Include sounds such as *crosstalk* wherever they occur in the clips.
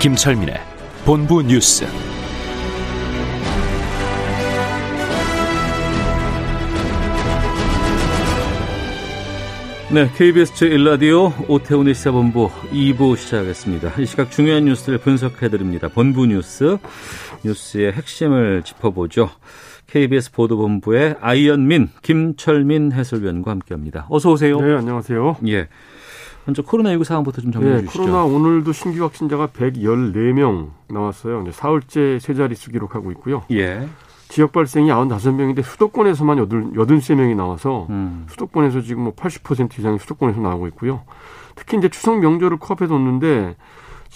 김철민의 본부 뉴스. 네, KBS 제1라디오 오태훈의 시사본부 2부 시작하겠습니다. 이 시각 중요한 뉴스를 분석해드립니다. 본부 뉴스, 뉴스의 핵심을 짚어보죠. KBS 보도본부의 아이언민, 김철민 해설위원과 함께합니다. 어서 오세요. 네, 안녕하세요. 예. 먼저 코로나19 상황부터 좀 정리해 네, 주시죠. 코로나 오늘도 신규 확진자가 114명 나왔어요. 이제 사흘째 세 자릿수 기록하고 있고요. 예. 지역 발생이 95명인데 수도권에서만 83명이 나와서 음. 수도권에서 지금 뭐 80% 이상이 수도권에서 나오고 있고요. 특히 이제 추석 명절을 코앞에 뒀는데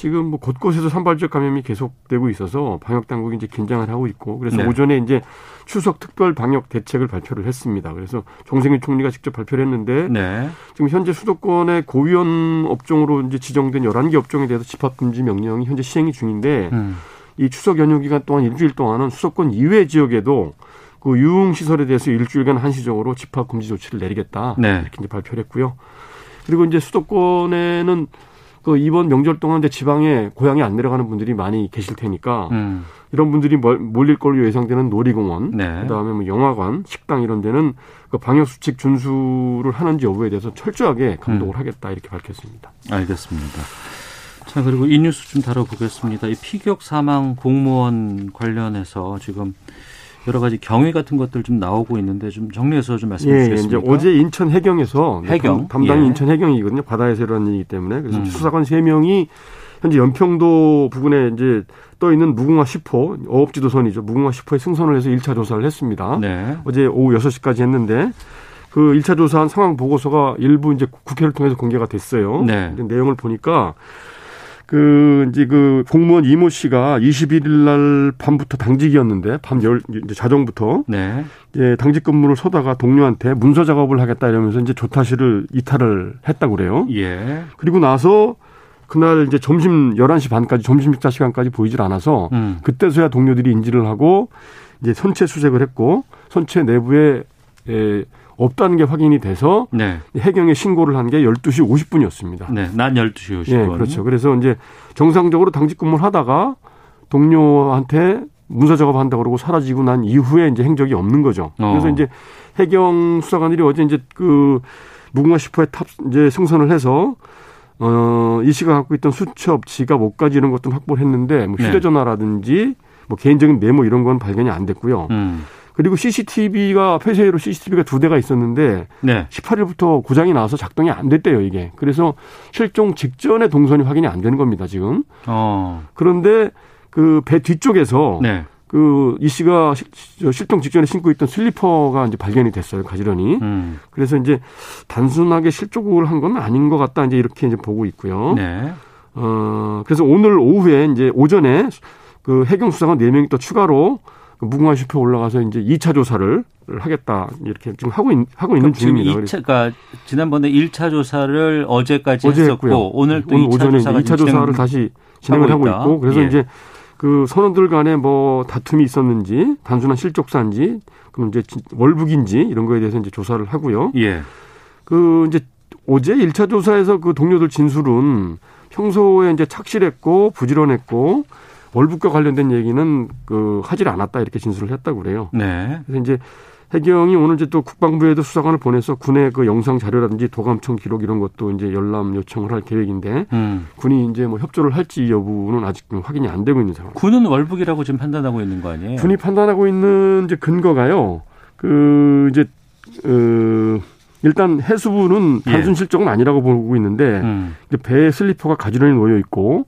지금 뭐 곳곳에서 산발적 감염이 계속되고 있어서 방역 당국이 이제 긴장을 하고 있고 그래서 네. 오전에 이제 추석 특별 방역 대책을 발표를 했습니다. 그래서 정세균 총리가 직접 발표를 했는데 네. 지금 현재 수도권의 고위험 업종으로 이제 지정된 11개 업종에 대해서 집합 금지 명령이 현재 시행이 중인데 음. 이 추석 연휴 기간 동안 일주일 동안은 수도권 이외 지역에도 그 유흥 시설에 대해서 일주일간 한시적으로 집합 금지 조치를 내리겠다 네. 이렇게 이제 발표를 했고요. 그리고 이제 수도권에는 그 이번 명절 동안 이제 지방에 고향에 안 내려가는 분들이 많이 계실 테니까 음. 이런 분들이 몰- 몰릴 걸로 예상되는 놀이공원, 네. 그다음에 뭐 영화관, 식당 이런 데는 그 방역 수칙 준수를 하는지 여부에 대해서 철저하게 감독을 음. 하겠다 이렇게 밝혔습니다. 알겠습니다. 자, 그리고 이 뉴스 좀 다뤄보겠습니다. 이 피격 사망 공무원 관련해서 지금 여러 가지 경위 같은 것들 좀 나오고 있는데 좀 정리해서 좀 말씀해 예, 예, 주시겠습니까? 이제 어제 인천 해경에서 해경? 담, 당이 예. 인천 해경이거든요. 바다에서 일어난 일이기 때문에 그래서 음. 수사관 세 명이 현재 연평도 부근에 이제 떠 있는 무궁화 10호 어업지도선이죠. 무궁화 10호에 승선을 해서 1차 조사를 했습니다. 네. 어제 오후 6시까지 했는데 그 1차 조사한 상황 보고서가 일부 이제 국회를 통해서 공개가 됐어요. 네. 근데 내용을 보니까 그 이제 그 공무원 이모 씨가 21일 날 밤부터 당직이었는데 밤 열 이제 자정부터 네. 이제 당직 근무를 서다가 동료한테 문서 작업을 하겠다 이러면서 이제 조타실을 이탈을 했다고 그래요. 예. 그리고 나서 그날 이제 점심 11시 반까지 점심 식사 시간까지 보이질 않아서 음. 그때서야 동료들이 인지를 하고 이제 선체 수색을 했고 선체 내부에 에, 없다는 게 확인이 돼서 네. 해경에 신고를 한 게 12시 50분이었습니다. 네. 난 12시 50분. 예, 그렇죠. 그래서 이제 정상적으로 당직 근무를 하다가 동료한테 문서 작업한다고 그러고 사라지고 난 이후에 이제 행적이 없는 거죠. 어. 그래서 이제 해경 수사관들이 어제 이제 그 무궁화 10호에 탑 이제 승선을 해서 어, 이 씨가 갖고 있던 수첩, 지갑, 옷까지 이런 것도 확보를 했는데 뭐 네. 휴대전화라든지 뭐 개인적인 메모 이런 건 발견이 안 됐고요. 음. 그리고 CCTV가 폐쇄로 CCTV가 두 대가 있었는데 네. 18일부터 고장이 나와서 작동이 안 됐대요, 이게. 그래서 실종 직전에 동선이 확인이 안 되는 겁니다, 지금. 어. 그런데 그 배 뒤쪽에서 네. 그이 씨가 실- 실종 직전에 신고 있던 슬리퍼가 이제 발견이 됐어요, 가지런히. 음. 그래서 이제 단순하게 실족을 한 건 아닌 것 같다, 이제 이렇게 이제 보고 있고요. 네. 어, 그래서 오늘 오후에 이제 오전에 그 해경 수사관 4 명이 또 추가로 그 무궁화 숲에 올라가서 이제 2차 조사를 하겠다, 이렇게 지금 하고, 있, 하고 있는 지금 중입니다. 2차, 그러니까 지난번에 1차 조사를 어제까지 어제 했었고 했고요. 오늘 또 오늘 2차 오전에 조사가 2차 조사를 다시 진행을 하고, 있다. 있고 그래서 예. 이제 그 선원들 간에 뭐 다툼이 있었는지 단순한 실족사인지 그럼 이제 진- 월북인지 이런 거에 대해서 이제 조사를 하고요. 예. 그 이제 어제 1차 조사에서 그 동료들 진술은 평소에 이제 착실했고 부지런했고 월북과 관련된 얘기는 그 하질 않았다 이렇게 진술을 했다고 그래요. 네. 그래서 이제 해경이 오늘 이제 또 국방부에도 수사관을 보내서 군의 그 영상 자료라든지 도감청 기록 이런 것도 이제 열람 요청을 할 계획인데 음. 군이 이제 뭐 협조를 할지 여부는 아직 확인이 안 되고 있는 상황. 군은 월북이라고 지금 판단하고 있는 거 아니에요? 군이 판단하고 있는 이제 근거가요. 그 이제 어 일단 해수부는 예. 단순 실종은 아니라고 보고 있는데 음. 배에 슬리퍼가 가지런히 놓여 있고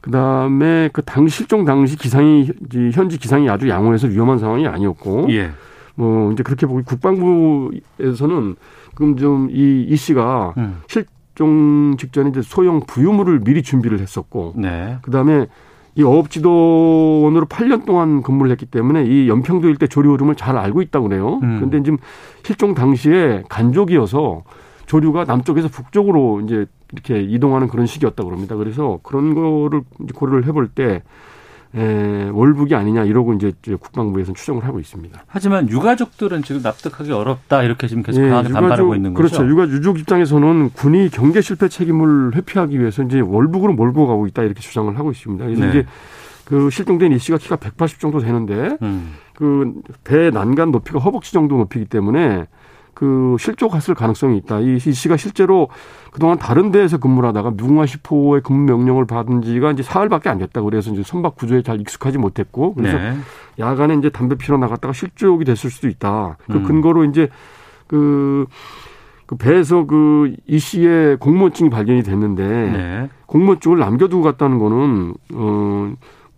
그다음에 그당 실종 당시 기상이 현지 기상이 아주 양호해서 위험한 상황이 아니었고 예. 뭐 이제 그렇게 보고 국방부에서는 그럼 좀 이 이 씨가 음. 실 실종 직전에 이제 소형 부유물을 미리 준비를 했었고 네. 그다음에 이 어업지도원으로 8년 동안 근무를 했기 때문에 이 연평도 일대 조류 흐름을 잘 알고 있다고 그래요. 음. 그런데 지금 실종 당시에 간족이어서 조류가 남쪽에서 북쪽으로 이제 이렇게 이동하는 그런 시기였다고 그럽니다. 그래서 그런 거를 이제 고려를 해볼 때 에, 월북이 아니냐 이러고 이제 국방부에서는 추정을 하고 있습니다. 하지만 유가족들은 지금 납득하기 어렵다 이렇게 지금 계속 예, 강하게 반발하고 있는 거죠. 그렇죠. 육아 유족 입장에서는 군이 경계 실패 책임을 회피하기 위해서 이제 월북으로 몰고 가고 있다 이렇게 주장을 하고 있습니다. 그래서 네. 이제 그 실종된 이 씨가 키가 180 정도 되는데 음. 그배 난간 높이가 허벅지 정도 높이기 때문에 그 실족했을 가능성이 있다. 이, 이 씨가 실제로 그동안 다른 데에서 근무를 하다가 무궁화 시포의 근무 명령을 받은 지가 이제 사흘밖에 안 됐다. 그래서 이제 선박 구조에 잘 익숙하지 못했고 그래서 네. 야간에 이제 담배 피러 나갔다가 실족이 됐을 수도 있다. 그 음. 근거로 이제 그, 그 배에서 그 이 씨의 공무원증이 발견이 됐는데 네. 공무원증을 남겨두고 갔다는 거는 어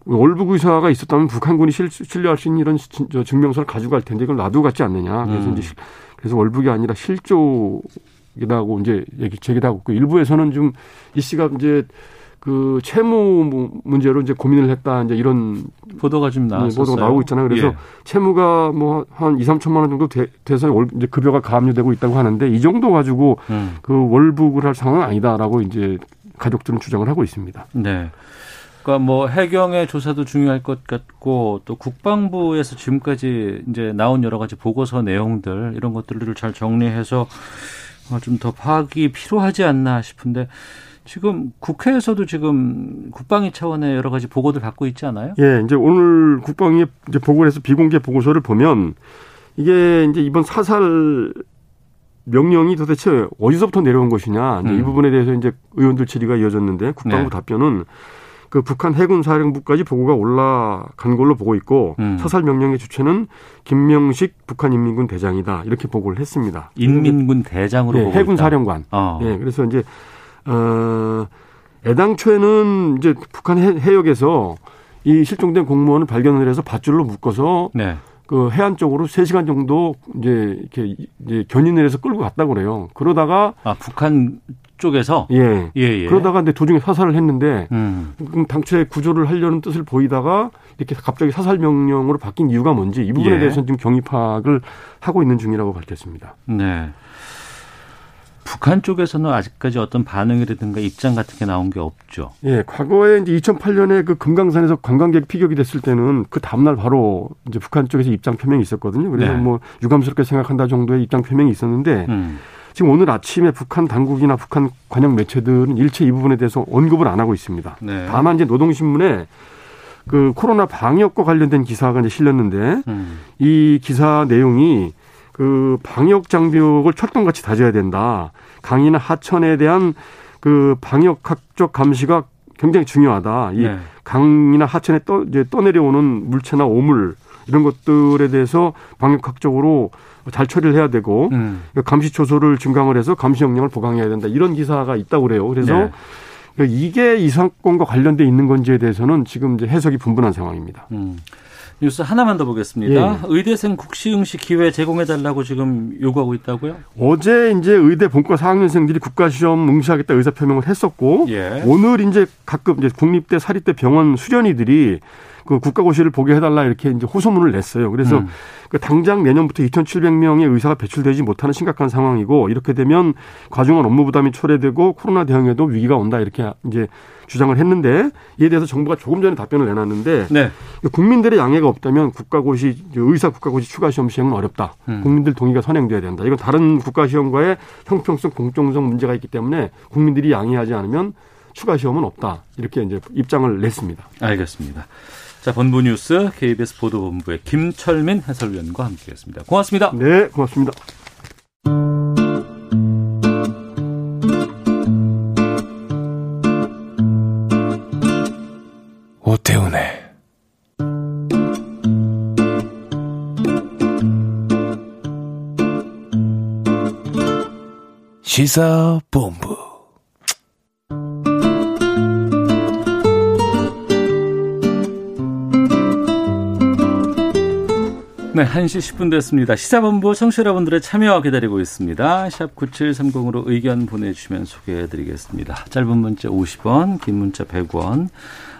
월북 의사가 있었다면 북한군이 실, 신뢰할 수 있는 이런 증명서를 가져갈 텐데 이걸 놔두고 갔지 않느냐. 그래서 음. 이제 실- 그래서 월북이 아니라 실족이라고 이제 얘기 제기를 하고 있고 일부에서는 좀 이 씨가 이제 그 채무 무- 문제로 이제 고민을 했다 이제 이런 보도가 좀 네, 나왔었어요. 보도가 나오고 있잖아요. 그래서 예. 채무가 뭐 한 2, 3천만 원 정도 돼, 서 월- 이제 급여가 가압류되고 있다고 하는데 이 정도 가지고 음. 그 월북을 할 상황은 아니다라고 이제 가족들은 주장을 하고 있습니다. 네. 그러니까 뭐 해경의 조사도 중요할 것 같고 또 국방부에서 지금까지 이제 나온 여러 가지 보고서 내용들 이런 것들을 잘 정리해서 어, 좀더 파악이 필요하지 않나 싶은데 지금 국회에서도 지금 국방위 차원의 여러 가지 보고들 받고 있지 않아요? 예, 이제 오늘 국방위 이제 보고를 해서 비공개 보고서를 보면 이게 이제 이번 사살 명령이 도대체 어디서부터 내려온 것이냐 이제 이 음. 부분에 대해서 이제 의원들 질의가 이어졌는데 국방부 네. 답변은 그 북한 해군 사령부까지 보고가 올라간 걸로 보고 있고 음. 사살 명령의 주체는 김명식 북한 인민군 대장이다 이렇게 보고를 했습니다. 인민군 대장으로 예, 보고 해군 있다. 사령관. 어. 예, 그래서 이제 어 애당초에는 이제 북한 해, 해역에서 이 실종된 공무원을 발견을 해서 밧줄로 묶어서 네. 그 해안 쪽으로 3시간 정도 이제 이렇게 이제 견인을 해서 끌고 갔다고 그래요. 그러다가 아 북한 쪽에서 예. 예, 예. 그러다가 근데 도중에 사살을 했는데 음. 당초에 구조를 하려는 뜻을 보이다가 이렇게 갑자기 사살 명령으로 바뀐 이유가 뭔지 이 부분에 예. 대해서는 지금 경위 파악을 하고 있는 중이라고 밝혔습니다. 네. 북한 쪽에서는 아직까지 어떤 반응이라든가 입장 같은 게 나온 게 없죠. 예, 과거에 이제 2008년에 그 금강산에서 관광객 피격이 됐을 때는 그 다음날 바로 이제 북한 쪽에서 입장 표명이 있었거든요. 그래서 네. 뭐 유감스럽게 생각한다 정도의 입장 표명이 있었는데 음. 지금 오늘 아침에 북한 당국이나 북한 관영 매체들은 일체 이 부분에 대해서 언급을 안 하고 있습니다. 네. 다만 이제 노동신문에 그 코로나 방역과 관련된 기사가 이제 실렸는데 음. 이 기사 내용이 그 방역 장벽을 철동같이 다져야 된다. 강이나 하천에 대한 그 방역 학적 감시가 굉장히 중요하다. 이 네. 강이나 하천에 떠, 이제 떠내려오는 물체나 오물 이런 것들에 대해서 방역학적으로 잘 처리를 해야 되고 음. 감시 초소를 증강을 해서 감시 역량을 보강해야 된다. 이런 기사가 있다고 그래요. 그래서 네. 이게 이 사건과 관련돼 있는 건지에 대해서는 지금 이제 해석이 분분한 상황입니다. 음. 뉴스 하나만 더 보겠습니다. 예. 의대생 국시응시 기회 제공해 달라고 지금 요구하고 있다고요? 어제 이제 의대 본과 4학년생들이 국가시험 응시하겠다 의사표명을 했었고 예. 오늘 이제 가끔 이제 국립대 사립대 병원 수련이들이 그 국가고시를 보게 해달라 이렇게 이제 호소문을 냈어요. 그래서 음. 그 당장 내년부터 2,700명의 의사가 배출되지 못하는 심각한 상황이고 이렇게 되면 과중한 업무 부담이 초래되고 코로나 대응에도 위기가 온다 이렇게 이제 주장을 했는데 이에 대해서 정부가 조금 전에 답변을 내놨는데 네. 국민들의 양해가 없다면 국가고시 의사 국가고시 추가 시험 시행은 어렵다. 음. 국민들 동의가 선행돼야 된다. 이건 다른 국가 시험과의 형평성 공정성 문제가 있기 때문에 국민들이 양해하지 않으면 추가 시험은 없다. 이렇게 이제 입장을 냈습니다. 알겠습니다. 자, 본부 뉴스 KBS 보도본부의 김철민 해설위원과 함께했습니다. 고맙습니다. 네, 고맙습니다. 오태훈의 시사본부 네, 1시 10분 됐습니다. 시사본부 청취자 여러분들의 참여 기다리고 있습니다. 샵 9730으로 의견 보내주시면 소개해드리겠습니다. 짧은 문자 50원, 긴 문자 100원,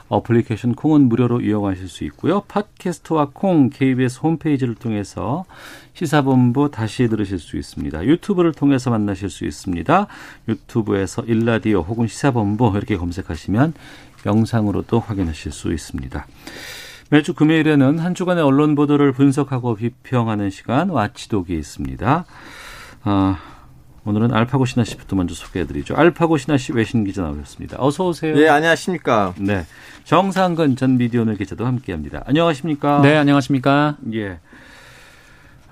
어플리케이션 콩은 무료로 이용하실 수 있고요. 팟캐스트와 콩, KBS 홈페이지를 통해서 시사본부 다시 들으실 수 있습니다. 유튜브를 통해서 만나실 수 있습니다. 유튜브에서 일라디오 혹은 시사본부 이렇게 검색하시면 영상으로도 확인하실 수 있습니다. 매주 금요일에는 한 주간의 언론 보도를 분석하고 비평하는 시간 와치독이 있습니다. 아, 오늘은 알파고 신하 씨부터 먼저 소개해드리죠. 알파고 신하 씨 외신 기자 나오셨습니다. 어서 오세요. 예, 안녕하십니까. 네, 정상근 전 미디어널 기자도 함께합니다. 안녕하십니까? 네, 안녕하십니까. 예.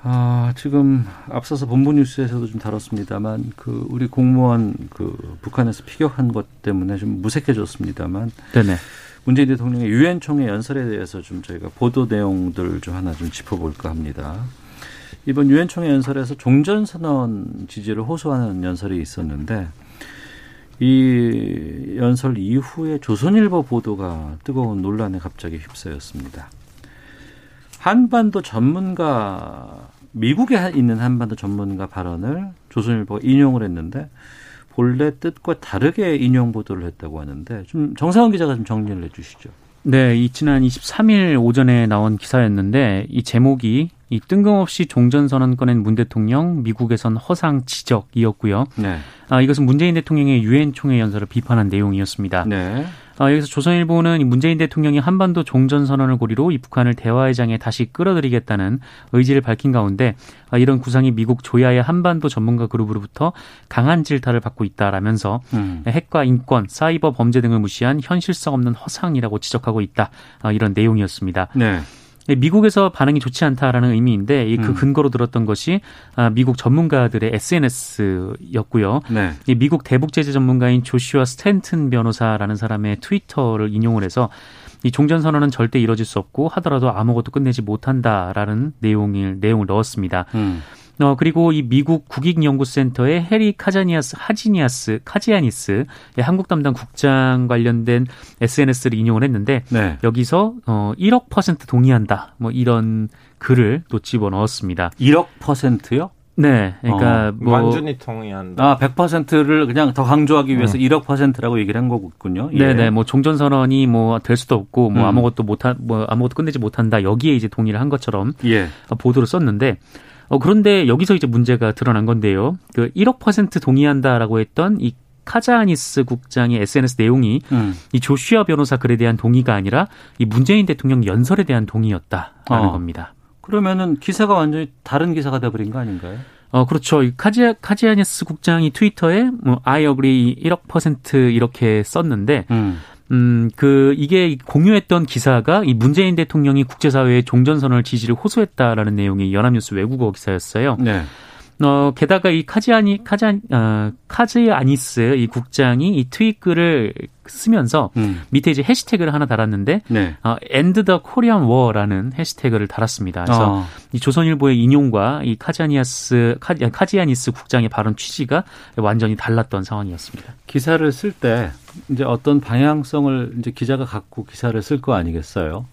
아, 지금 앞서서 본부 뉴스에서도 좀 다뤘습니다만 그 우리 공무원 그 북한에서 피격한 것 때문에 좀 무색해졌습니다만 네네. 문재인 대통령의 유엔 총회 연설에 대해서 좀 저희가 보도 내용들 좀 하나 좀 짚어볼까 합니다. 이번 유엔 총회 연설에서 종전 선언 지지를 호소하는 연설이 있었는데 이 연설 이후에 조선일보 보도가 뜨거운 논란에 갑자기 휩싸였습니다. 한반도 전문가 미국에 있는 한반도 전문가 발언을 조선일보가 인용을 했는데 본래 뜻과 다르게 인용 보도를 했다고 하는데 좀 정상훈 기자가 좀 정리를 해주시죠. 네, 이 지난 23일 오전에 나온 기사였는데 이 제목이 이 뜬금없이 종전선언 꺼낸 문 대통령 미국에선 허상 지적이었고요. 네. 아, 이것은 문재인 대통령의 유엔 총회 연설을 비판한 내용이었습니다. 네. 아, 여기서 조선일보는 이 문재인 대통령이 한반도 종전 선언을 고리로 이 북한을 대화의 장에 다시 끌어들이겠다는 의지를 밝힌 가운데 아, 이런 구상이 미국 조야의 한반도 전문가 그룹으로부터 강한 질타를 받고 있다라면서 음. 핵과 인권, 사이버 범죄 등을 무시한 현실성 없는 허상이라고 지적하고 있다. 아, 이런 내용이었습니다. 네. 미국에서 반응이 좋지 않다라는 의미인데 이그 음. 근거로 들었던 것이 아, 미국 전문가들의 SNS였고요. 네. 이 미국 대북 제재 전문가인 조슈아 스탠튼 변호사라는 사람의 트위터를 인용을 해서 이 종전 선언은 절대 이뤄질 수 없고 하더라도 아무것도 끝내지 못한다라는 내용을 내용을 넣었습니다. 음. 어 그리고 이 미국 국익연구센터의 해리 카자니아스 하지니아스 카지아니스 의 한국 담당 국장 관련된 SNS를 인용을 했는데 네. 여기서 어 1억 퍼센트 동의한다. 뭐 이런 글을 또 집어 넣었습니다. 1억 퍼센트요? 네. 그러니까 어, 뭐 완전히 동의한다. 아, 100%를 그냥 더 강조하기 위해서 1억 퍼센트라고 얘기를 한 거군요. 예. 네 네, 뭐 종전 선언이 뭐 될 수도 없고 뭐 음. 아무것도 못한 뭐 아무것도 끝내지 못한다 여기에 이제 동의를 한 것처럼 예. 보도를 썼는데 어 그런데 여기서 이제 문제가 드러난 건데요. 그 1억 퍼센트 동의한다라고 했던 이 카자니스 국장의 SNS 내용이 음. 이 조슈아 변호사 글에 대한 동의가 아니라 이 문재인 대통령 연설에 대한 동의였다라는 어. 겁니다. 그러면은 기사가 완전히 다른 기사가 돼버린 거 아닌가요? 어, 그렇죠. 이 카지, 카지아니스 국장이 트위터에 뭐, I agree 1억 퍼센트 이렇게 썼는데, 음. 음, 그, 이게 공유했던 기사가 이 문재인 대통령이 국제사회에 종전선언을 지지를 호소했다라는 내용의 연합뉴스 외국어 기사였어요. 네. 어, 게다가 이 카지아니, 카자, 어, 카지아니스 이 국장이 이 트윗 글을 쓰면서 음. 밑에 이제 해시태그를 하나 달았는데, 네. 어, end the Korean War라는 해시태그를 달았습니다. 그래서 어. 이 조선일보의 인용과 이 카지아니스, 카, 카지아니스 국장의 발언 취지가 완전히 달랐던 상황이었습니다. 기사를 쓸 때 이제 어떤 방향성을 이제 기자가 갖고 기사를 쓸 거 아니겠어요?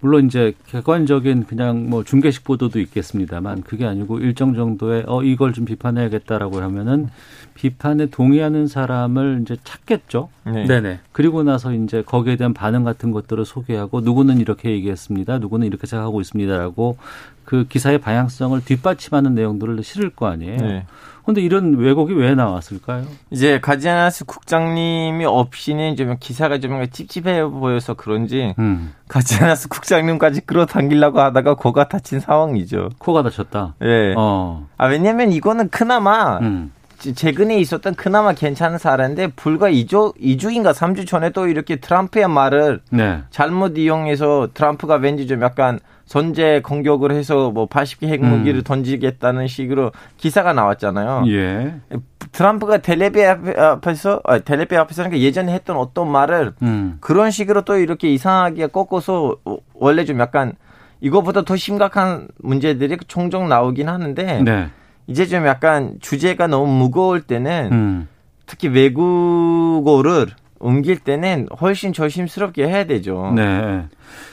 물론 이제 객관적인 그냥 뭐 중계식 보도도 있겠습니다만 그게 아니고 일정 정도의 어 이걸 좀 비판해야겠다라고 하면은 비판에 동의하는 사람을 이제 찾겠죠. 네. 네네. 그리고 나서 이제 거기에 대한 반응 같은 것들을 소개하고 누구는 이렇게 얘기했습니다. 누구는 이렇게 생각하고 있습니다라고 그 기사의 방향성을 뒷받침하는 내용들을 실을 거 아니에요. 네. 근데 이런 왜곡이 왜 나왔을까요? 이제 가지아나스 국장님이 없이는 좀 기사가 좀 찝찝해 보여서 그런지 음. 가지아나스 국장님까지 끌어당기려고 하다가 고가 다친 상황이죠. 코가 다쳤다. 예. 어. 아 왜냐면 이거는 그나마 음. 지- 최근에 있었던 그나마 괜찮은 사례인데 불과 2주 2주인가 3주 전에 또 이렇게 트럼프의 말을 네. 잘못 이용해서 트럼프가 왠지 좀 약간 선제 공격을 해서 뭐 80개 핵무기를 음. 던지겠다는 식으로 기사가 나왔잖아요. 예. 트럼프가 텔레비 앞에- 앞에서 아, 텔레비 앞에서 그러니까 예전에 했던 어떤 말을 음. 그런 식으로 또 이렇게 이상하게 꺾어서 어, 원래 좀 약간 이거보다 더 심각한 문제들이 종종 나오긴 하는데 네. 이제 좀 약간 주제가 너무 무거울 때는 음. 특히 외국어를 옮길 때는 훨씬 조심스럽게 해야 되죠. 네.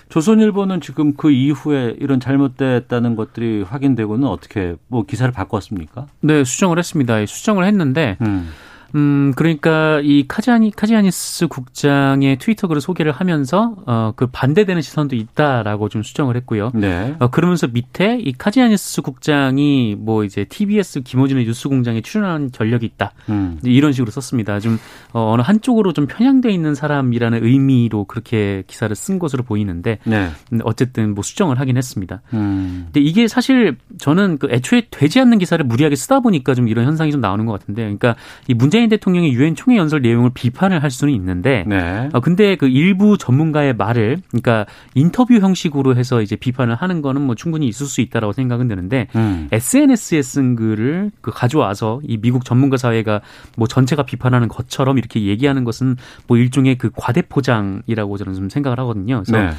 조선일보는 지금 그 이후에 이런 잘못됐다는 것들이 확인되고는 어떻게 뭐 기사를 바꿨습니까? 네, 수정을 했습니다. 수정을 했는데 음. 음, 그러니까 이 카지아니, 카지아니스 국장의 트위터 글을 소개를 하면서, 어, 그 반대되는 시선도 있다라고 좀 수정을 했고요. 네. 어, 그러면서 밑에 이 카지아니스 국장이 뭐 이제 TBS 김호준의 뉴스 공장에 출연한 전력이 있다. 음. 이런 식으로 썼습니다. 좀, 어, 어느 한쪽으로 좀 편향돼 있는 사람이라는 의미로 그렇게 기사를 쓴 것으로 보이는데, 네. 음, 어쨌든 뭐 수정을 하긴 했습니다. 음. 근데 이게 사실 저는 그 애초에 되지 않는 기사를 무리하게 쓰다 보니까 좀 이런 현상이 좀 나오는 것 같은데, 그러니까 이 문재인 대통령의 유엔 총회 연설 내용을 비판을 할 수는 있는데, 네. 어, 근데 그 일부 전문가의 말을, 그러니까 인터뷰 형식으로 해서 이제 비판을 하는 거는 뭐 충분히 있을 수 있다라고 생각은 드는데, 음. SNS에 쓴 글을 그 가져와서 이 미국 전문가 사회가 뭐 전체가 비판하는 것처럼 이렇게 얘기하는 것은 뭐 일종의 그 과대포장이라고 저는 좀 생각을 하거든요. 그래서 네.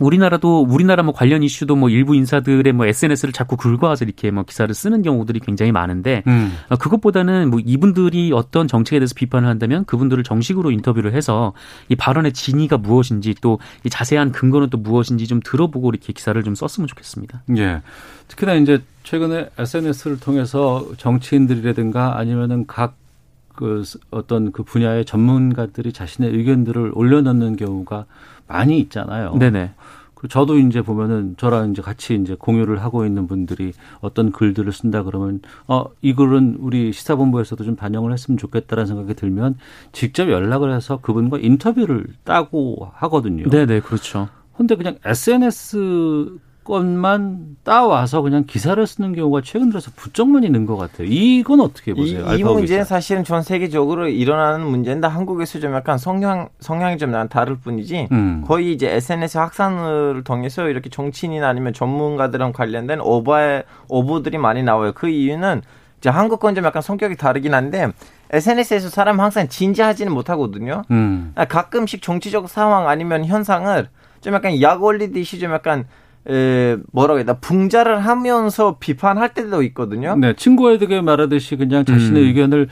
우리나라도 우리나라 뭐 관련 이슈도 뭐 일부 인사들의 뭐 SNS를 자꾸 긁어와서 이렇게 뭐 기사를 쓰는 경우들이 굉장히 많은데 음. 어, 그것보다는 뭐 이분들이 어떤 정책에 대해서 비판을 한다면 그분들을 정식으로 인터뷰를 해서 이 발언의 진위가 무엇인지 또 이 자세한 근거는 또 무엇인지 좀 들어보고 이렇게 기사를 좀 썼으면 좋겠습니다. 예. 특히나 이제 최근에 SNS를 통해서 정치인들이라든가 아니면은 각그 어떤 그 분야의 전문가들이 자신의 의견들을 올려놓는 경우가 많이 있잖아요. 네네. 그 저도 이제 보면은 저랑 이제 같이 이제 공유를 하고 있는 분들이 어떤 글들을 쓴다 그러면 어, 이 글은 우리 시사본부에서도 좀 반영을 했으면 좋겠다라는 생각이 들면 직접 연락을 해서 그분과 인터뷰를 따고 하거든요. 네네 그렇죠. 근데 그냥 SNS 것만 따와서 그냥 기사를 쓰는 경우가 최근 들어서 부쩍 많이 는 것 같아요. 이건 어떻게 이, 보세요? 이 알파고 문제는. 사실은 전 세계적으로 일어나는 문제인데 한국에서 좀 약간 성향 성향이 좀 다를 뿐이지 음. 거의 이제 SNS 확산을 통해서 이렇게 정치인이나 아니면 전문가들랑 관련된 오버의 오보들이 많이 나와요. 그 이유는 이제 한국 건 좀 약간 성격이 다르긴 한데 SNS에서 사람 항상 진지하지는 못하거든요. 음. 아, 가끔씩 정치적 상황 아니면 현상을 좀 약간 약 올리듯이 좀 약간 에, 뭐라고 해야 되나 붕자를 하면서 비판할 때도 있거든요. 네, 친구에게 말하듯이 그냥 자신의 음. 의견을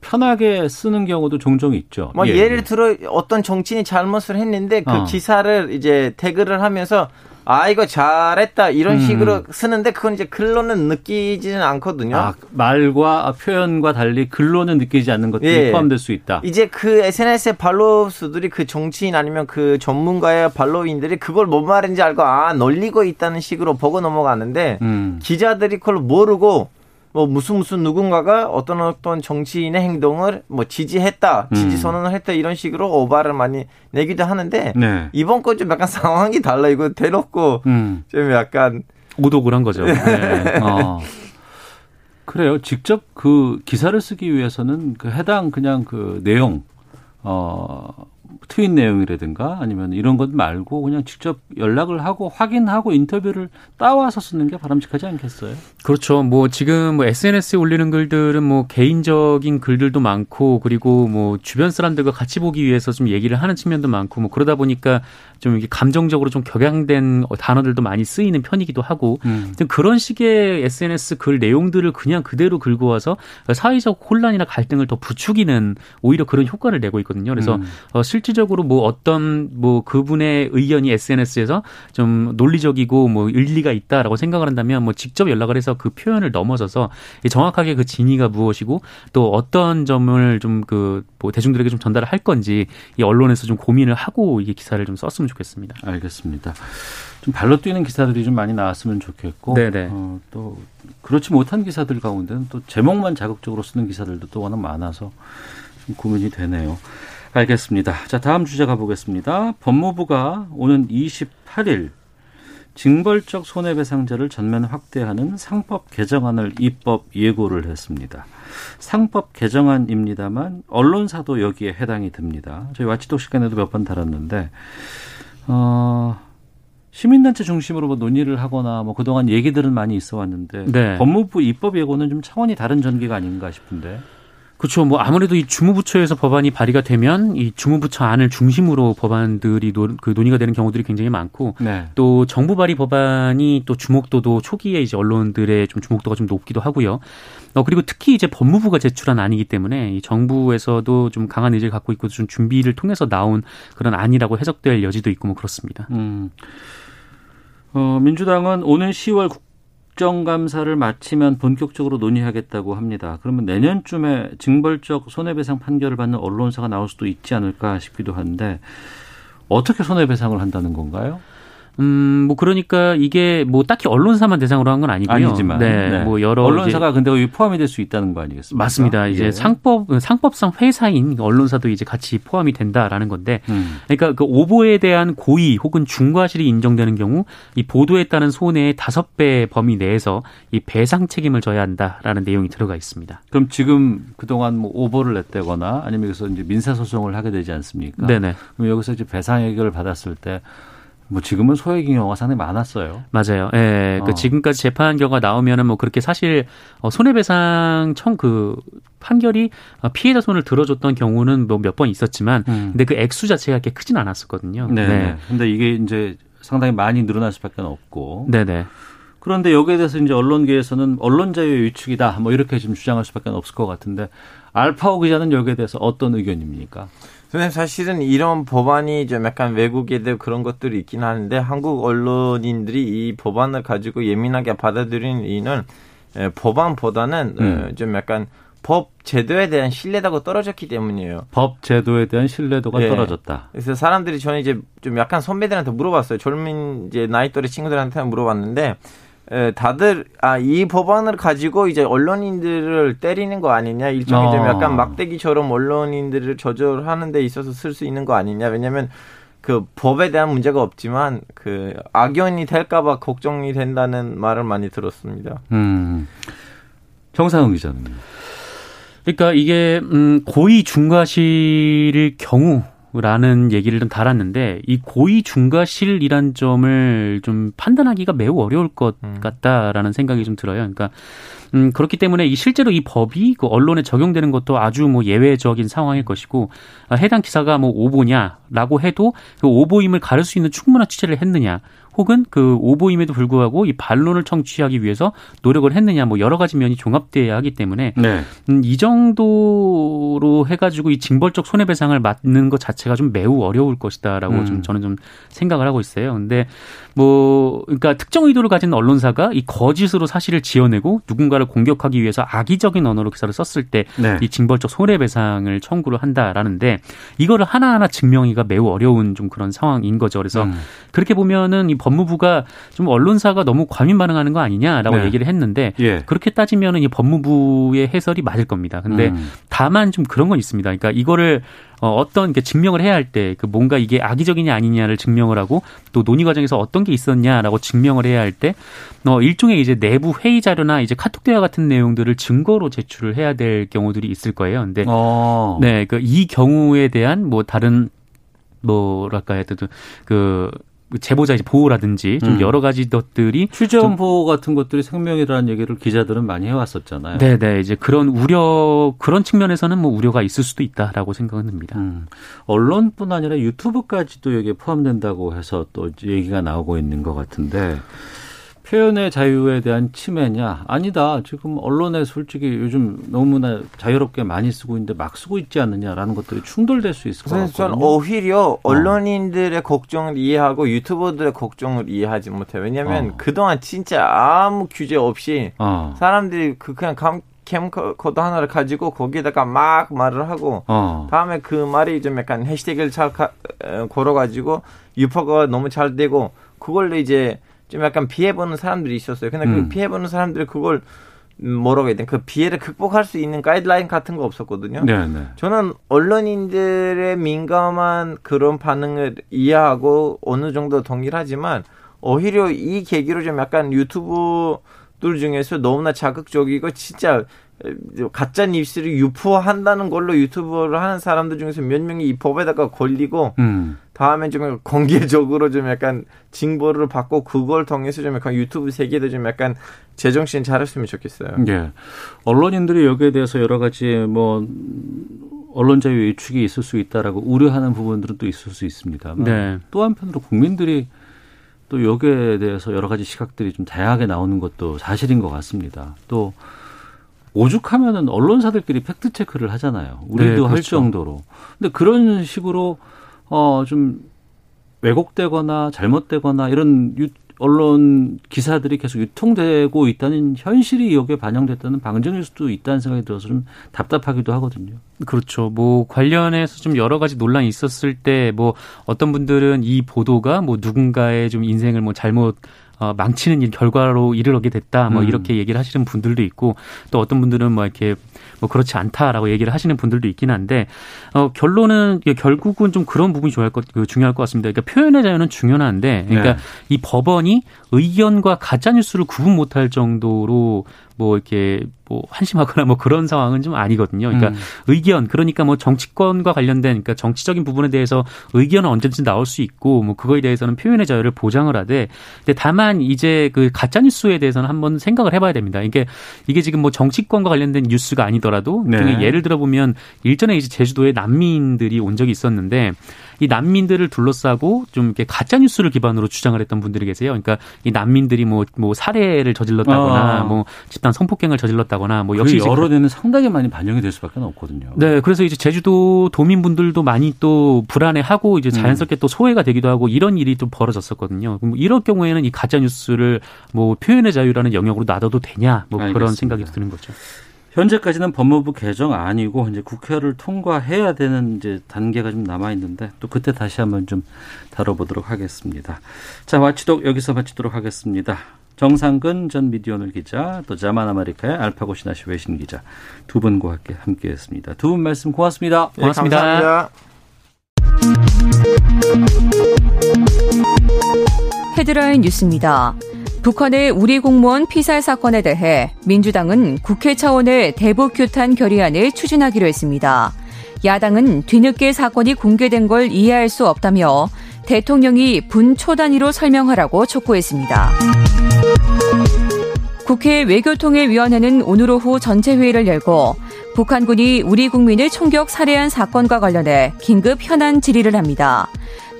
편하게 쓰는 경우도 종종 있죠. 뭐 예, 예, 를 예. 들어 어떤 정치인이 잘못을 했는데 그 어. 기사를 이제 태그를 하면서 아 이거 잘했다 이런 음. 식으로 쓰는데 그건 이제 글로는 느끼지는 않거든요. 아, 말과 표현과 달리 글로는 느끼지 않는 것들이 예. 포함될 수 있다. 이제 그 SNS의 발로 수들이 그 정치인 아니면 그 전문가의 발로인들이 그걸 뭔 말인지 알고 아 놀리고 있다는 식으로 보고 넘어가는데 음. 기자들이 그걸 모르고 뭐 무슨 무슨 누군가가 어떤 어떤 정치인의 행동을 뭐 지지했다, 지지 음. 선언을 했다 이런 식으로 오바를 많이 내기도 하는데 네. 이번 건 좀 약간 *laughs* 상황이 달라 이거 대놓고 음. 좀 약간 오독을 한 거죠. 네. 어. 그래요. 직접 그 기사를 쓰기 위해서는 그 해당 그냥 그 내용, 어, 트윗 내용이라든가 아니면 이런 것 말고 그냥 직접 연락을 하고 확인하고 인터뷰를 따와서 쓰는 게 바람직하지 않겠어요? 그렇죠. 뭐 지금 뭐 SNS에 올리는 글들은 뭐 개인적인 글들도 많고 그리고 뭐 주변 사람들과 같이 보기 위해서 좀 얘기를 하는 측면도 많고 뭐 그러다 보니까 좀 이게 감정적으로 좀 격양된 단어들도 많이 쓰이는 편이기도 하고 음. 좀 그런 식의 SNS 글 내용들을 그냥 그대로 긁고 와서 사회적 혼란이나 갈등을 더 부추기는 오히려 그런 효과를 내고 있거든요. 그래서 음. 어, 실질적으로 뭐 어떤 뭐 그분의 의견이 SNS에서 좀 논리적이고 뭐 일리가 있다라고 생각을 한다면 뭐 직접 연락을 해서 그 표현을 넘어서서 이 정확하게 그 진위가 무엇이고 또 어떤 점을 좀 그 뭐 대중들에게 좀 전달을 할 건지 이 언론에서 좀 고민을 하고 이게 기사를 좀 썼으면 좋겠습니다. 알겠습니다. 좀 발로 뛰는 기사들이 좀 많이 나왔으면 좋겠고, 네네. 어, 또 그렇지 못한 기사들 가운데는 또 제목만 자극적으로 쓰는 기사들도 또 워낙 많아서 좀 고민이 되네요. 알겠습니다. 자, 다음 주제 가보겠습니다. 법무부가 오는 28일 징벌적 손해배상자를 전면 확대하는 상법 개정안을 입법 예고를 했습니다. 상법 개정안입니다만 언론사도 여기에 해당이 됩니다. 저희 와치독 시간에도 몇 번 다뤘는데 어, 시민단체 중심으로 뭐 논의를 하거나 뭐 그동안 얘기들은 많이 있어 왔는데 네. 법무부 입법 예고는 좀 차원이 다른 전개가 아닌가 싶은데. 그렇죠. 뭐 아무래도 이 주무부처에서 법안이 발의가 되면 이 주무부처 안을 중심으로 법안들이 논, 그 논의가 되는 경우들이 굉장히 많고 네. 또 정부 발의 법안이 또 주목도도 초기에 이제 언론들의 좀 주목도가 좀 높기도 하고요. 어 그리고 특히 이제 법무부가 제출한 안이기 때문에 이 정부에서도 좀 강한 의지를 갖고 있고 좀 준비를 통해서 나온 그런 안이라고 해석될 여지도 있고 뭐 그렇습니다. 음. 어, 민주당은 오는 10월 국 정감사를 마치면 본격적으로 논의하겠다고 합니다. 그러면 내년쯤에 징벌적 손해배상 판결을 받는 언론사가 나올 수도 있지 않을까 싶기도 한데 어떻게 손해배상을 한다는 건가요? 음, 뭐 그러니까 이게 뭐 딱히 언론사만 대상으로 한 건 아니고요. 아니지만 네, 뭐 여러 언론사가 이제 근데 여기 포함이 될 수 있다는 거 아니겠습니까? 맞습니다. 이제 예. 상법 상법상 회사인 언론사도 이제 같이 포함이 된다라는 건데 음. 그러니까 그 오보에 대한 고의 혹은 중과실이 인정되는 경우 이 보도에 따른 손해의 다섯 배 범위 내에서 이 배상 책임을 져야 한다라는 내용이 들어가 있습니다. 그럼 지금 그동안 뭐 오보를 냈다거나 아니면 여기서 이제 민사 소송을 하게 되지 않습니까? 네네 그럼 여기서 이제 배상 해결을 받았을 때 뭐 지금은 소액인 경우가 상당히 많았어요. 맞아요. 예, 어. 그 지금까지 재판 결과 나오면은 뭐 그렇게 사실 어, 손해배상 청 그 판결이 어, 피해자 손을 들어줬던 경우는 뭐 몇 번 있었지만 근데 그 액수 자체가 그렇게 크진 않았었거든요. 네. 네. 근데 이게 이제 상당히 많이 늘어날 수밖에 없고. 네네. 그런데 여기에 대해서 이제 언론계에서는 언론 자유의 위축이다. 뭐 이렇게 지금 주장할 수밖에 없을 것 같은데 알파오 기자는 여기에 대해서 어떤 의견입니까? 선생님 사실은 이런 법안이 좀 약간 외국에도 그런 것들이 있긴 하는데 한국 언론인들이 이 법안을 가지고 예민하게 받아들이는 이유는 에, 법안보다는 음. 어, 좀 약간 법 제도에 대한 신뢰도가 떨어졌기 때문이에요. 법 제도에 대한 신뢰도가 예. 떨어졌다. 그래서 사람들이 저는 이제 좀 약간 선배들한테 물어봤어요. 젊은 이제 나이 또래 친구들한테 물어봤는데 에, 다들 아 이 법안을 가지고 이제 언론인들을 때리는 거 아니냐 일종의 좀 어. 약간 막대기처럼 언론인들을 저절하는 데 있어서 쓸 수 있는 거 아니냐 왜냐하면 그 법에 대한 문제가 없지만 그 악연이 될까봐 걱정이 된다는 말을 많이 들었습니다. 음. 정상훈 기자는. 그러니까 이게 음 고의 중과실일 경우 라는 얘기를 좀 달았는데 이 고의 중과실이란 점을 좀 판단하기가 매우 어려울 것 음. 같다라는 생각이 좀 들어요. 그러니까 음 그렇기 때문에 이 실제로 이 법이 그 언론에 적용되는 것도 아주 뭐 예외적인 상황일 것이고 아, 해당 기사가 뭐 오보냐라고 해도 그 오보임을 가릴 수 있는 충분한 취재를 했느냐 혹은 그 오보임에도 불구하고 이 반론을 청취하기 위해서 노력을 했느냐 뭐 여러 가지 면이 종합돼야 하기 때문에 네. 음, 이 정도로 해가지고 이 징벌적 손해배상을 맞는 것 자체가 좀 매우 어려울 것이다라고 음. 좀 저는 좀 생각을 하고 있어요. 근데 뭐 그러니까 특정 의도를 가진 언론사가 이 거짓으로 사실을 지어내고 누군가를 공격하기 위해서 악의적인 언어로 기사를 썼을 때 네. 이 징벌적 손해배상을 청구를 한다라는데 이거를 하나하나 증명하기가 매우 어려운 좀 그런 상황인 거죠. 그래서 음. 그렇게 보면은 이 법무부가 좀 언론사가 너무 과민 반응하는 거 아니냐라고 네. 얘기를 했는데 예. 그렇게 따지면은 이 법무부의 해설이 맞을 겁니다. 근데 음. 다만 좀 그런 건 있습니다. 그러니까 이거를 어, 어떤 증명을 해야 할 때 그 뭔가 이게 악의적이냐 아니냐를 증명을 하고 또 논의 과정에서 어떤 게 있었냐라고 증명을 해야 할때 어, 일종의 이제 내부 회의 자료나 이제 카톡 대화 같은 내용들을 증거로 제출을 해야 될 경우들이 있을 거예요. 근데 어. 네, 그 이 경우에 대한 뭐 다른 뭐랄까 해도 그 제보자 이제 보호라든지 좀 음. 여러 가지 것들이 취재원 보호 같은 것들이 생명이라는 얘기를 기자들은 많이 해왔었잖아요. 네, 네. 이제 그런 우려 그런 측면에서는 뭐 우려가 있을 수도 있다라고 생각은 듭니다. 음, 언론뿐 아니라 유튜브까지도 여기에 포함된다고 해서 또 얘기가 나오고 있는 것 같은데 표현의 자유에 대한 침해냐? 아니다. 지금 언론에 솔직히 요즘 너무나 자유롭게 많이 쓰고 있는데 막 쓰고 있지 않느냐라는 것들이 충돌될 수 있을 것 그래서 저는. 오히려 언론인들의 걱정을 이해하고 유튜버들의 걱정을 이해하지 못해요. 왜냐하면 어. 그동안 진짜 아무 규제 없이 어, 사람들이 그 그냥 감, 캠코더 하나를 가지고 거기에다가 막 말을 하고 어, 다음에 그 말이 좀 약간 해시태그를 잘 가- 에, 걸어가지고 유포가 너무 잘 되고 그걸로 이제 좀 약간 피해보는 사람들이 있었어요. 근데 음. 그 피해보는 사람들이 그걸 음, 뭐라고 해야 돼? 그 피해를 극복할 수 있는 가이드라인 같은 거 없었거든요. 네, 네. 저는 언론인들의 민감한 그런 반응을 이해하고 어느 정도 동일하지만 오히려 이 계기로 좀 약간 유튜브 들 중에서 너무나 자극적이고 진짜 가짜 뉴스를 유포한다는 걸로 유튜브를 하는 사람들 중에서 몇 명이 이 법에다가 걸리고 음. 다음에 좀 공개적으로 좀 약간 징벌을 받고 그걸 통해서 좀 약간 유튜브 세계도 좀 약간 제정신 차렸으면 좋겠어요. 예. 언론인들이 여기에 대해서 여러 가지 뭐 언론 자유 위축이 있을 수 있다라고 우려하는 부분들은 또 있을 수 있습니다만 네. 또 한편으로 국민들이 또 여기에 대해서 여러 가지 시각들이 좀 다양하게 나오는 것도 사실인 것 같습니다. 또 오죽하면은 언론사들끼리 팩트 체크를 하잖아요. 우리도 네, 할 그렇죠. 정도로. 근데 그런 식으로 어좀 왜곡되거나 잘못되거나 이런 유, 언론 기사들이 계속 유통되고 있다는 현실이 여기에 반영됐다는 방증일 수도 있다는 생각이 들어서 좀 답답하기도 하거든요. 그렇죠. 뭐 관련해서 좀 여러 가지 논란이 있었을 때 뭐 어떤 분들은 이 보도가 뭐 누군가의 좀 인생을 뭐 잘못 어, 망치는 일 결과로 이르게 됐다. 뭐 음. 이렇게 얘기를 하시는 분들도 있고 또 어떤 분들은 뭐 이렇게 뭐 그렇지 않다라고 얘기를 하시는 분들도 있긴 한데 어, 결론은 결국은 좀 그런 부분이 중요할 것, 그 중요할 것 같습니다. 그러니까 표현의 자유는 중요한데 그러니까 네. 이 법원이 의견과 가짜 뉴스를 구분 못할 정도로 뭐 이렇게 뭐 한심하거나 뭐 그런 상황은 좀 아니거든요. 그러니까 음. 의견 그러니까 뭐 정치권과 관련된 그러니까 정치적인 부분에 대해서 의견은 언제든지 나올 수 있고 뭐 그거에 대해서는 표현의 자유를 보장을 하되 근데 다만 이제 그 가짜 뉴스에 대해서는 한번 생각을 해봐야 됩니다. 이게 이게 지금 뭐 정치권과 관련된 뉴스가 아니더라도 네. 일종의 예를 들어 보면 일전에 이제 제주도에 난민들이 온 적이 있었는데 이 난민들을 둘러싸고 좀 이렇게 가짜 뉴스를 기반으로 주장을 했던 분들이 계세요. 그러니까 이 난민들이 뭐뭐 살해를 저질렀다거나 아. 뭐 집단 성폭행을 저질렀다거나 뭐 역시 역시 여론에는 상당히 많이 반영이 될 수밖에 없거든요. 네, 그래서 이제 제주도 도민분들도 많이 또 불안해하고 이제 자연스럽게 또 소외가 되기도 하고 이런 일이 좀 벌어졌었거든요. 그럼 이럴 경우에는 이 가짜 뉴스를 뭐 표현의 자유라는 영역으로 놔둬도 되냐 뭐 그런 알겠습니다. 생각이 드는 거죠. 현재까지는 법무부 개정 아니고 이제 국회를 통과해야 되는 이제 단계가 좀 남아 있는데 또 그때 다시 한번 좀 다뤄보도록 하겠습니다. 자 마치도 여기서 마치도록 하겠습니다. 정상근 전 미디어널 기자 또 자만 아메리카의 알파고 시나시 외신 기자 두 분과 함께 함께했습니다. 두 분 말씀 고맙습니다. 예, 고맙습니다. 감사합니다. 헤드라인 뉴스입니다. 북한의 우리 공무원 피살 사건에 대해 민주당은 국회 차원의 대북 규탄 결의안을 추진하기로 했습니다. 야당은 뒤늦게 사건이 공개된 걸 이해할 수 없다며 대통령이 분초 단위로 설명하라고 촉구했습니다. 국회 외교통일위원회는 오늘 오후 전체 회의를 열고 북한군이 우리 국민을 총격 살해한 사건과 관련해 긴급 현안 질의를 합니다.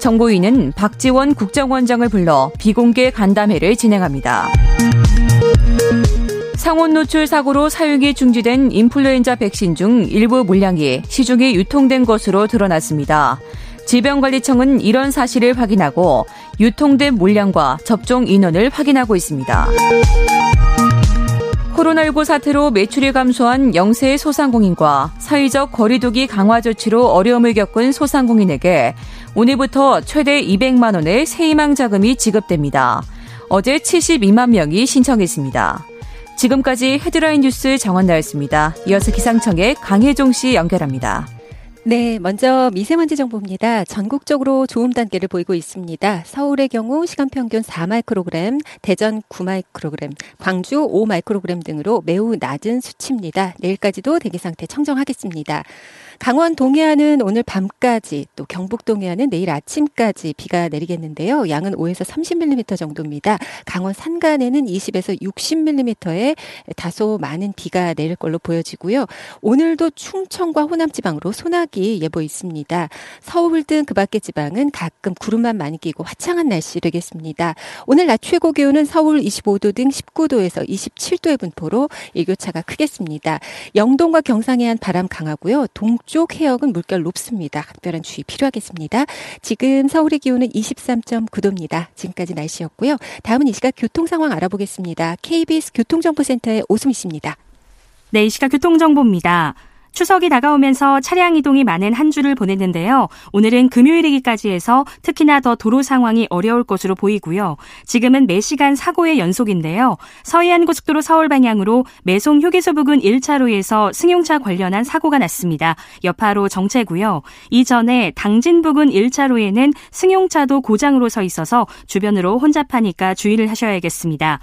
정보위는 박지원 국정원장을 불러 비공개 간담회를 진행합니다. 상온 노출 사고로 사용이 중지된 인플루엔자 백신 중 일부 물량이 시중에 유통된 것으로 드러났습니다. 질병관리청은 이런 사실을 확인하고 유통된 물량과 접종 인원을 확인하고 있습니다. 코로나19 사태로 매출이 감소한 영세 소상공인과 사회적 거리두기 강화 조치로 어려움을 겪은 소상공인에게 오늘부터 최대 200만 원의 세희망 자금이 지급됩니다. 어제 72만 명이 신청했습니다. 지금까지 헤드라인 뉴스 정원 나였습니다. 이어서 기상청의 강혜종 씨 연결합니다. 네, 먼저 미세먼지 정보입니다. 전국적으로 좋음 단계를 보이고 있습니다. 서울의 경우 시간 평균 4마이크로그램, 대전 9마이크로그램, 광주 5마이크로그램 등으로 매우 낮은 수치입니다. 내일까지도 대기 상태 청정하겠습니다. 강원 동해안은 오늘 밤까지 또 경북 동해안은 내일 아침까지 비가 내리겠는데요. 양은 5에서 30mm 정도입니다. 강원 산간에는 20에서 60mm의 다소 많은 비가 내릴 걸로 보여지고요. 오늘도 충청과 호남 지방으로 소나기 예보 있습니다. 서울 등 그 밖의 지방은 가끔 구름만 많이 끼고 화창한 날씨 되겠습니다. 오늘 낮 최고 기온은 서울 25도 등 19도에서 27도의 분포로 일교차가 크겠습니다. 영동과 경상해안 바람 강하고요. 동쪽 해역은 물결 높습니다. 각별한 주의 필요하겠습니다. 지금 서울의 기온은 23.9도입니다. 지금까지 날씨였고요. 다음은 이 시각 교통 상황 알아보겠습니다. KBS 교통정보센터의 오수미 씨입니다. 네, 이 시각 교통정보입니다. 추석이 다가오면서 차량 이동이 많은 한 주를 보냈는데요. 오늘은 금요일이기까지 해서 특히나 더 도로 상황이 어려울 것으로 보이고요. 지금은 매시간 사고의 연속인데요. 서해안 고속도로 서울 방향으로 매송 휴게소 부근 1차로에서 승용차 관련한 사고가 났습니다. 여파로 정체고요. 이전에 당진 부근 1차로에는 승용차도 고장으로 서 있어서 주변으로 혼잡하니까 주의를 하셔야겠습니다.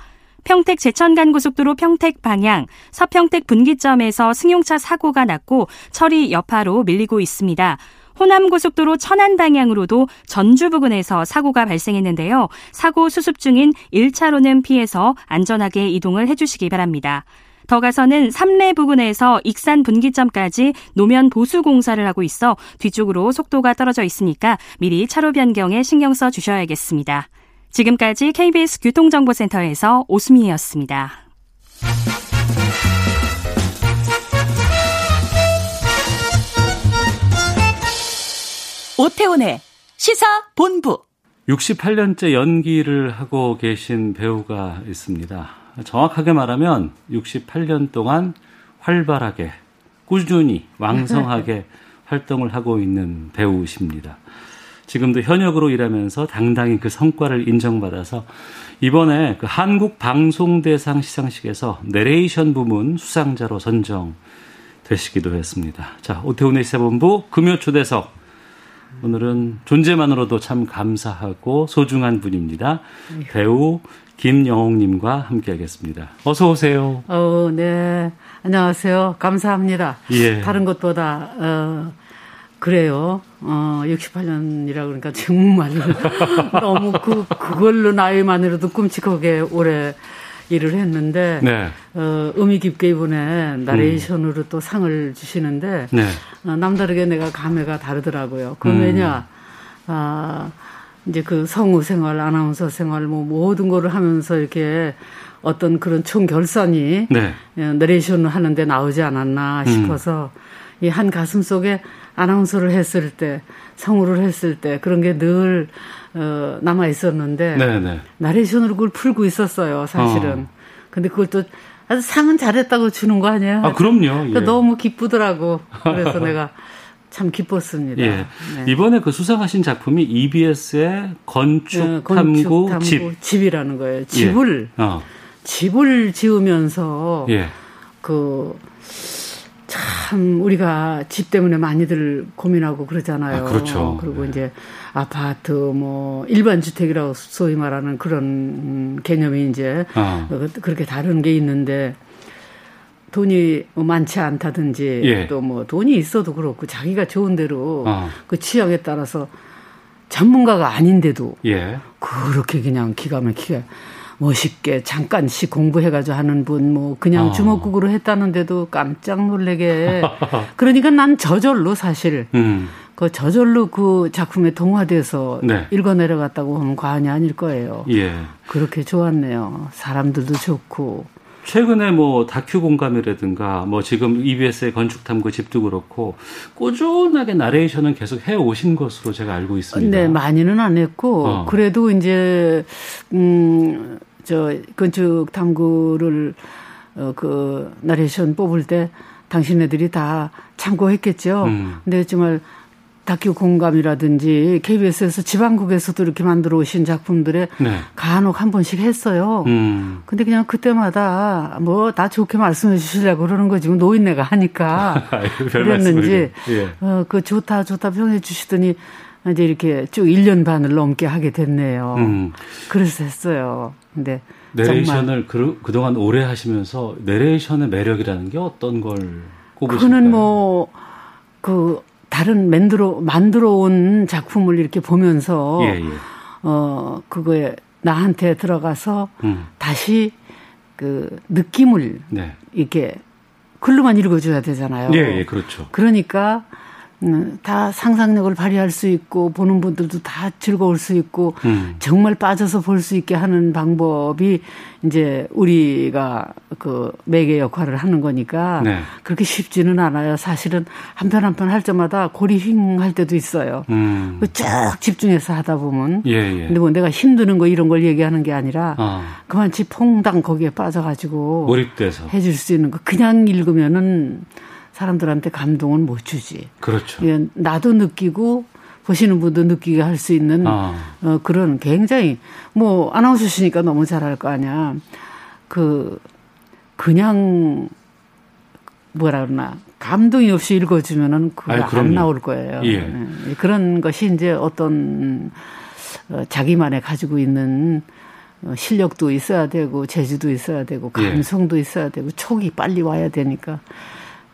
평택 제천간 고속도로 평택 방향 서평택 분기점에서 승용차 사고가 났고 처리 여파로 밀리고 있습니다. 호남고속도로 천안 방향으로도 전주 부근에서 사고가 발생했는데요. 사고 수습 중인 1차로는 피해서 안전하게 이동을 해주시기 바랍니다. 더 가서는 삼례 부근에서 익산 분기점까지 노면 보수 공사를 하고 있어 뒤쪽으로 속도가 떨어져 있으니까 미리 차로 변경에 신경 써 주셔야겠습니다. 지금까지 KBS 교통정보센터에서 오수미였습니다. 오태훈의 시사 본부. 68년째 연기를 하고 계신 배우가 있습니다. 정확하게 말하면 68년 동안 활발하게, 꾸준히, 왕성하게 *laughs* 활동을 하고 있는 배우십니다. 지금도 현역으로 일하면서 당당히 그 성과를 인정받아서 이번에 그 한국 방송대상 시상식에서 내레이션 부문 수상자로 선정되시기도 했습니다. 자, 오태훈의 시사본부 금요 초대석. 오늘은 존재만으로도 참 감사하고 소중한 분입니다. 배우 김영옥님과 함께하겠습니다. 어서 오세요. 어, 네. 안녕하세요. 감사합니다. 예. 다른 것보다 어, 그래요. 어, 68년이라 그러니까 정말 *laughs* 너무 그 그걸로 나이만으로도 끔찍하게 오래 일을 했는데 네. 어, 의미 깊게 이번에 나레이션으로 또 상을 주시는데 네. 어, 남다르게 내가 감회가 다르더라고요. 그 왜냐 아 이제 그 성우 생활, 아나운서 생활 뭐 모든 거를 하면서 이렇게 어떤 그런 총 결산이 네. 내레이션을 하는데 나오지 않았나 싶어서 이한 가슴 속에 아나운서를 했을 때, 성우를 했을 때 그런 게 늘 어, 남아 있었는데 네, 네. 나레이션으로 그걸 풀고 있었어요, 사실은. 어. 근데 그걸 또 아주 상은 잘했다고 주는 거 아니에요? 아, 그럼요. 그러니까 예. 너무 기쁘더라고. 그래서 *laughs* 내가 참 기뻤습니다. 예. 네. 이번에 그 수상하신 작품이 EBS의 건축 네, 탐구 건축 집. 집이라는 거예요. 집을 예. 어. 집을 지으면서 예. 그 참 우리가 집 때문에 많이들 고민하고 그러잖아요. 아, 그렇죠. 그리고 이제 아파트 뭐 일반 주택이라고 소위 말하는 그런 음, 개념이 이제 어. 어, 그렇게 다른 게 있는데 돈이 뭐 많지 않다든지 예. 또뭐 돈이 있어도 그렇고 자기가 좋은 대로 어. 그 취향에 따라서 전문가가 아닌데도 예. 그렇게 그냥 기가 막히게 멋있게 잠깐씩 공부해가지고 하는 분 뭐 그냥 어. 주먹국으로 했다는데도 깜짝 놀래게 *laughs* 그러니까 난 저절로 사실 음. 그 저절로 그 작품에 동화돼서 네. 읽어 내려갔다고 하면 과언이 아닐 거예요. 예. 그렇게 좋았네요. 사람들도 좋고 최근에 뭐 다큐 공감이라든가 뭐 지금 EBS의 건축 탐구 집도 그렇고 꾸준하게 나레이션은 계속 해 오신 것으로 제가 알고 있습니다. 네, 많이는 안 했고 어. 그래도 이제 음 저 건축 탐구를 어그 나레이션 뽑을 때 당신네들이 다 참고했겠죠. 음. 근데 정말 다큐 공감이라든지 KBS에서 지방국에서도 이렇게 만들어 오신 작품들에 네. 간혹 한 번씩 했어요. 음. 근데 그냥 그때마다 뭐 다 좋게 말씀해 주시려고 그러는 거지. 뭐 노인네가 하니까 *laughs* 그랬는지. 예. 어, 그 좋다 좋다 평해 주시더니 이제 이렇게 쭉 1년 반을 넘게 하게 됐네요. 음. 그래서 했어요. 근데 내레이션을 그, 그동안 오래 하시면서 내레이션의 매력이라는 게 어떤 걸 꼽으실까요? 그거는 뭐 그 다른 만들어 만들어 온 작품을 이렇게 보면서 예, 예. 어 그거에 나한테 들어가서 음. 다시 그 느낌을 네. 이렇게 글로만 읽어줘야 되잖아요. 예, 예, 그렇죠. 그러니까 음, 다 상상력을 발휘할 수 있고 보는 분들도 다 즐거울 수 있고 음. 정말 빠져서 볼 수 있게 하는 방법이 이제 우리가 그 매개 역할을 하는 거니까 네. 그렇게 쉽지는 않아요. 사실은 한 편 한 편 할 때마다 골이 휑할 때도 있어요. 음. 그쭉 집중해서 하다 보면 예, 예. 근데 뭐 내가 힘드는 거 이런 걸 얘기하는 게 아니라 아, 그만치 퐁당 거기에 빠져가지고 몰입돼서. 해줄 수 있는 거 그냥 읽으면은 사람들한테 감동은 못 주지. 그렇죠. 예, 나도 느끼고 보시는 분도 느끼게 할 수 있는 아. 어, 그런 굉장히 뭐 아나운서시니까 너무 잘할 거 아니야. 그 그냥 뭐라 그러나 감동이 없이 읽어주면은 그거 안. 나올 거예요. 예. 예, 그런 것이 이제 어떤 어, 자기만의 가지고 있는 어, 실력도 있어야 되고 재주도 있어야 되고 예. 감성도 있어야 되고 촉이 빨리 와야 되니까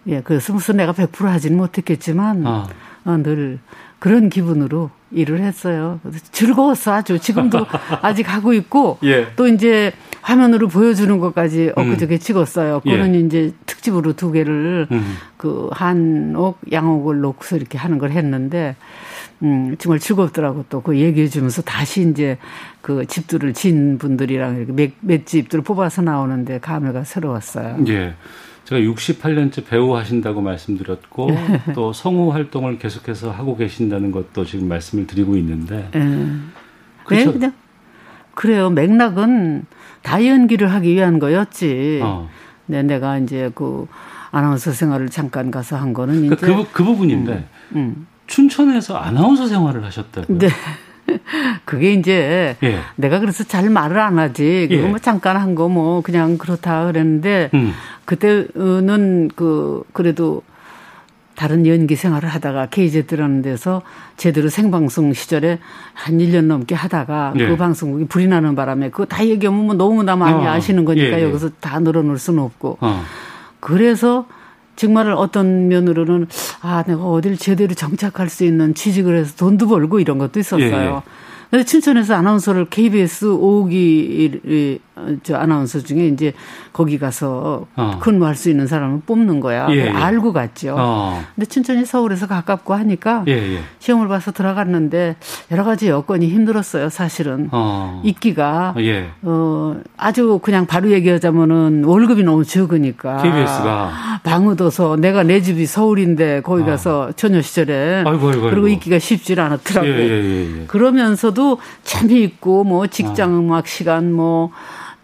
예 그래서 무슨 내가 100% 하지는 못했겠지만 아. 어, 늘 그런 기분으로 일을 했어요. 즐거웠어 아주 지금도 *laughs* 아직 하고 있고 예. 또 이제 화면으로 보여주는 것까지 엊그저께 찍었어요. 예. 그거는 이제 특집으로 두 개를 음. 그 한옥, 양옥을 놓고서 이렇게 하는 걸 했는데 음, 정말 즐겁더라고 또 그 얘기해 주면서 다시 이제 그 집들을 진 분들이랑 이렇게 몇, 몇 집들을 뽑아서 나오는데 감회가 새로웠어요. 예. 제가 68년째 배우 하신다고 말씀드렸고 예. *laughs* 또 성우 활동을 계속해서 하고 계신다는 것도 지금 말씀을 드리고 있는데 예. 네, 그냥 그래요. 맥락은 다 연기를 하기 위한 거였지. 어. 네, 내가 이제 그 아나운서 생활을 잠깐 가서 한 거는 이제 그, 그, 그 부분인데 음. 춘천에서 아나운서 생활을 하셨다고요? 네. *laughs* 그게 이제 예. 내가 그래서 잘 말을 안 하지. 그거 예. 뭐 잠깐 한 거 뭐 그냥 그렇다 그랬는데 음. 그때는 그 그래도 다른 연기 생활을 하다가 KZ라는 데서 제대로 생방송 시절에 한 1년 넘게 하다가 예. 그 방송국이 불이 나는 바람에 그거 다 얘기하면 뭐 너무나 많이 어. 아시는 거니까 예, 예. 여기서 다 늘어놓을 수는 없고 어. 그래서 정말 어떤 면으로는 아 내가 어딜 제대로 정착할 수 있는 취직을 해서 돈도 벌고 이런 것도 있었어요. 예, 예. 그래서 춘천에서 아나운서를 KBS 5기 저 아나운서 중에 이제 거기 가서 어. 근무할 수 있는 사람을 뽑는 거야. 예, 예. 알고 갔죠. 어. 근데 춘천이 서울에서 가깝고 하니까 예, 예. 시험을 봐서 들어갔는데 여러 가지 여건이 힘들었어요. 사실은 어. 있기가 예. 어 아주 그냥 바로 얘기하자면은 월급이 너무 적으니까 KBS가 방어도서 내가 내 집이 서울인데 거기 아. 가서 처녀 시절에 아이고, 아이고, 그리고 아이고. 있기가 쉽지 않았더라고. 예. 그러면서도 재미있고 뭐 직장 아. 음악 시간 뭐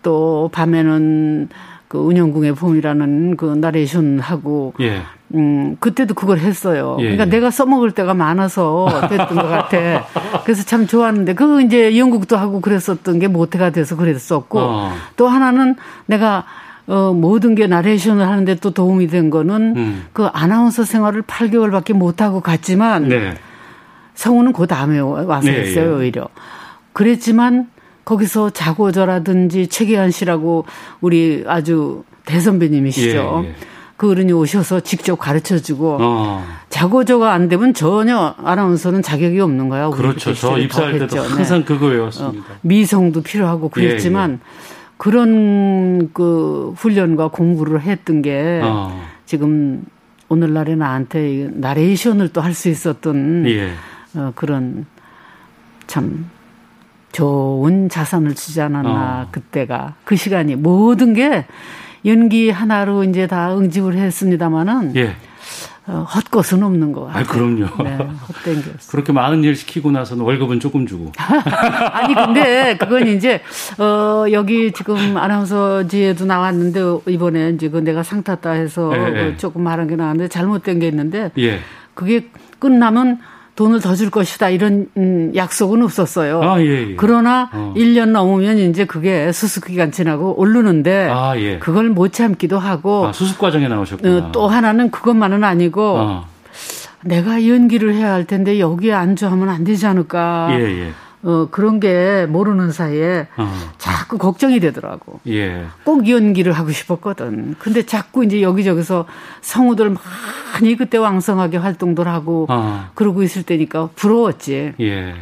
또 밤에는 그 운영궁의 봄이라는 그 나레이션 하고 예. 음, 그때도 그걸 했어요. 예, 그러니까 예. 내가 써먹을 때가 많아서 됐던 것 같아. 그래서 참 좋았는데, 그 이제 연극도 하고 그랬었던 게 모태가 돼서 그랬었고, 어. 또 하나는 내가 어, 모든 게 나레이션을 하는데 또 도움이 된 거는 음. 그 아나운서 생활을 8개월밖에 못하고 갔지만, 네. 성우는 그 다음에 와서 네, 했어요, 예. 오히려. 그랬지만 거기서 자고저라든지 최기한 씨라고 우리 아주 대선배님이시죠. 예, 예. 그 어른이 오셔서 직접 가르쳐 주고 어. 자고저가 안 되면 전혀 아나운서는 자격이 없는 거야. 그렇죠. 저 입사할 더 때도 했죠. 항상 네. 그거 외웠습니다. 미성도 필요하고 그랬지만 그런 그 훈련과 공부를 했던 게 어. 지금 오늘날의 나한테 이 나레이션을 또 할 수 있었던 예. 어, 그런 참 좋은 자산을 주지 않았나 어. 그때가 그 시간이 모든 게 연기 하나로 이제 다 응집을 했습니다마는 예. 어, 헛것은 없는 것 같아요. 아, 그럼요. 네, 헛된 게 없어. 그렇게 많은 일 시키고 나서는 월급은 조금 주고. *laughs* 아니 근데 그건 이제 어 여기 지금 아나운서지에도 나왔는데 이번에 이제 그 내가 상 탔다 해서 예, 예. 그 조금 말한 게 나왔는데 잘못된 게 있는데 예. 그게 끝나면 돈을 더 줄 것이다 이런 음, 약속은 없었어요. 아, 예, 예. 그러나 어. 1년 넘으면 이제 그게 수습 기간 지나고 오르는데 아, 예. 그걸 못 참기도 하고 아, 수습 과정에 나오셨구나. 어, 또 하나는 그것만은 아니고 어. 내가 연기를 해야 할 텐데 여기에 안주하면 안 되지 않을까. 예, 예. 어, 그런 게 모르는 사이에 어. 자꾸 걱정이 되더라고. 예. 꼭 연기를 하고 싶었거든. 근데 자꾸 이제 여기저기서 성우들 많이 그때 왕성하게 활동들 하고 어. 그러고 있을 때니까 부러웠지. 예.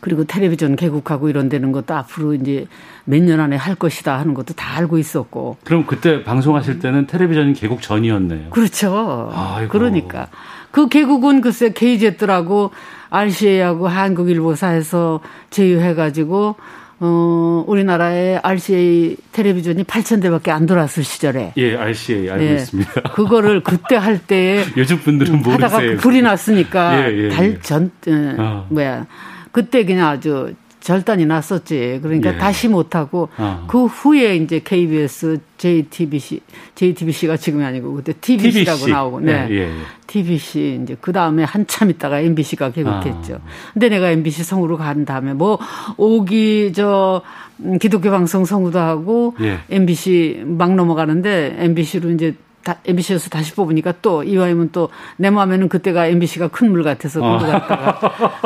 그리고 텔레비전 개국하고 이런 데는 것도 앞으로 이제 몇 년 안에 할 것이다 하는 것도 다 알고 있었고. 그럼 그때 방송하실 때는 텔레비전 개국 전이었네요. 그렇죠. 아이고. 그러니까. 그 개국은 글쎄 KZ들하고 RCA하고 한국일보사에서 제휴해가지고, 어, 우리나라에 RCA 텔레비전이 8,000대밖에 안 돌았을 시절에. 예, RCA 알고 예. 있습니다. *laughs* 그거를 그때 할 때에 요즘 분들은 하다가 모르세요. 불이 났으니까 예, 예, 예. 달전 어, 어. 뭐야 그때 그냥 아주 절단이 났었지. 그러니까 예. 다시 못하고 어. 그 후에 이제 KBS, JTBC, JTBC가 지금이 아니고 그때 TBC라고 TBC. 나오고, 네. 예, 예, 예. TBC 이제 그 다음에 한참 있다가 MBC가 개국했죠. 아. 근데 내가 MBC 성우로 간 다음에 뭐 오기 저 음, 기독교 방송 성우도 하고 예. MBC 막 넘어가는데 MBC로 이제 다, MBC에서 다시 뽑으니까 또 이화임은 또내 마음에는 그때가 MBC가 큰 물 같아서 어. 그거 갔다가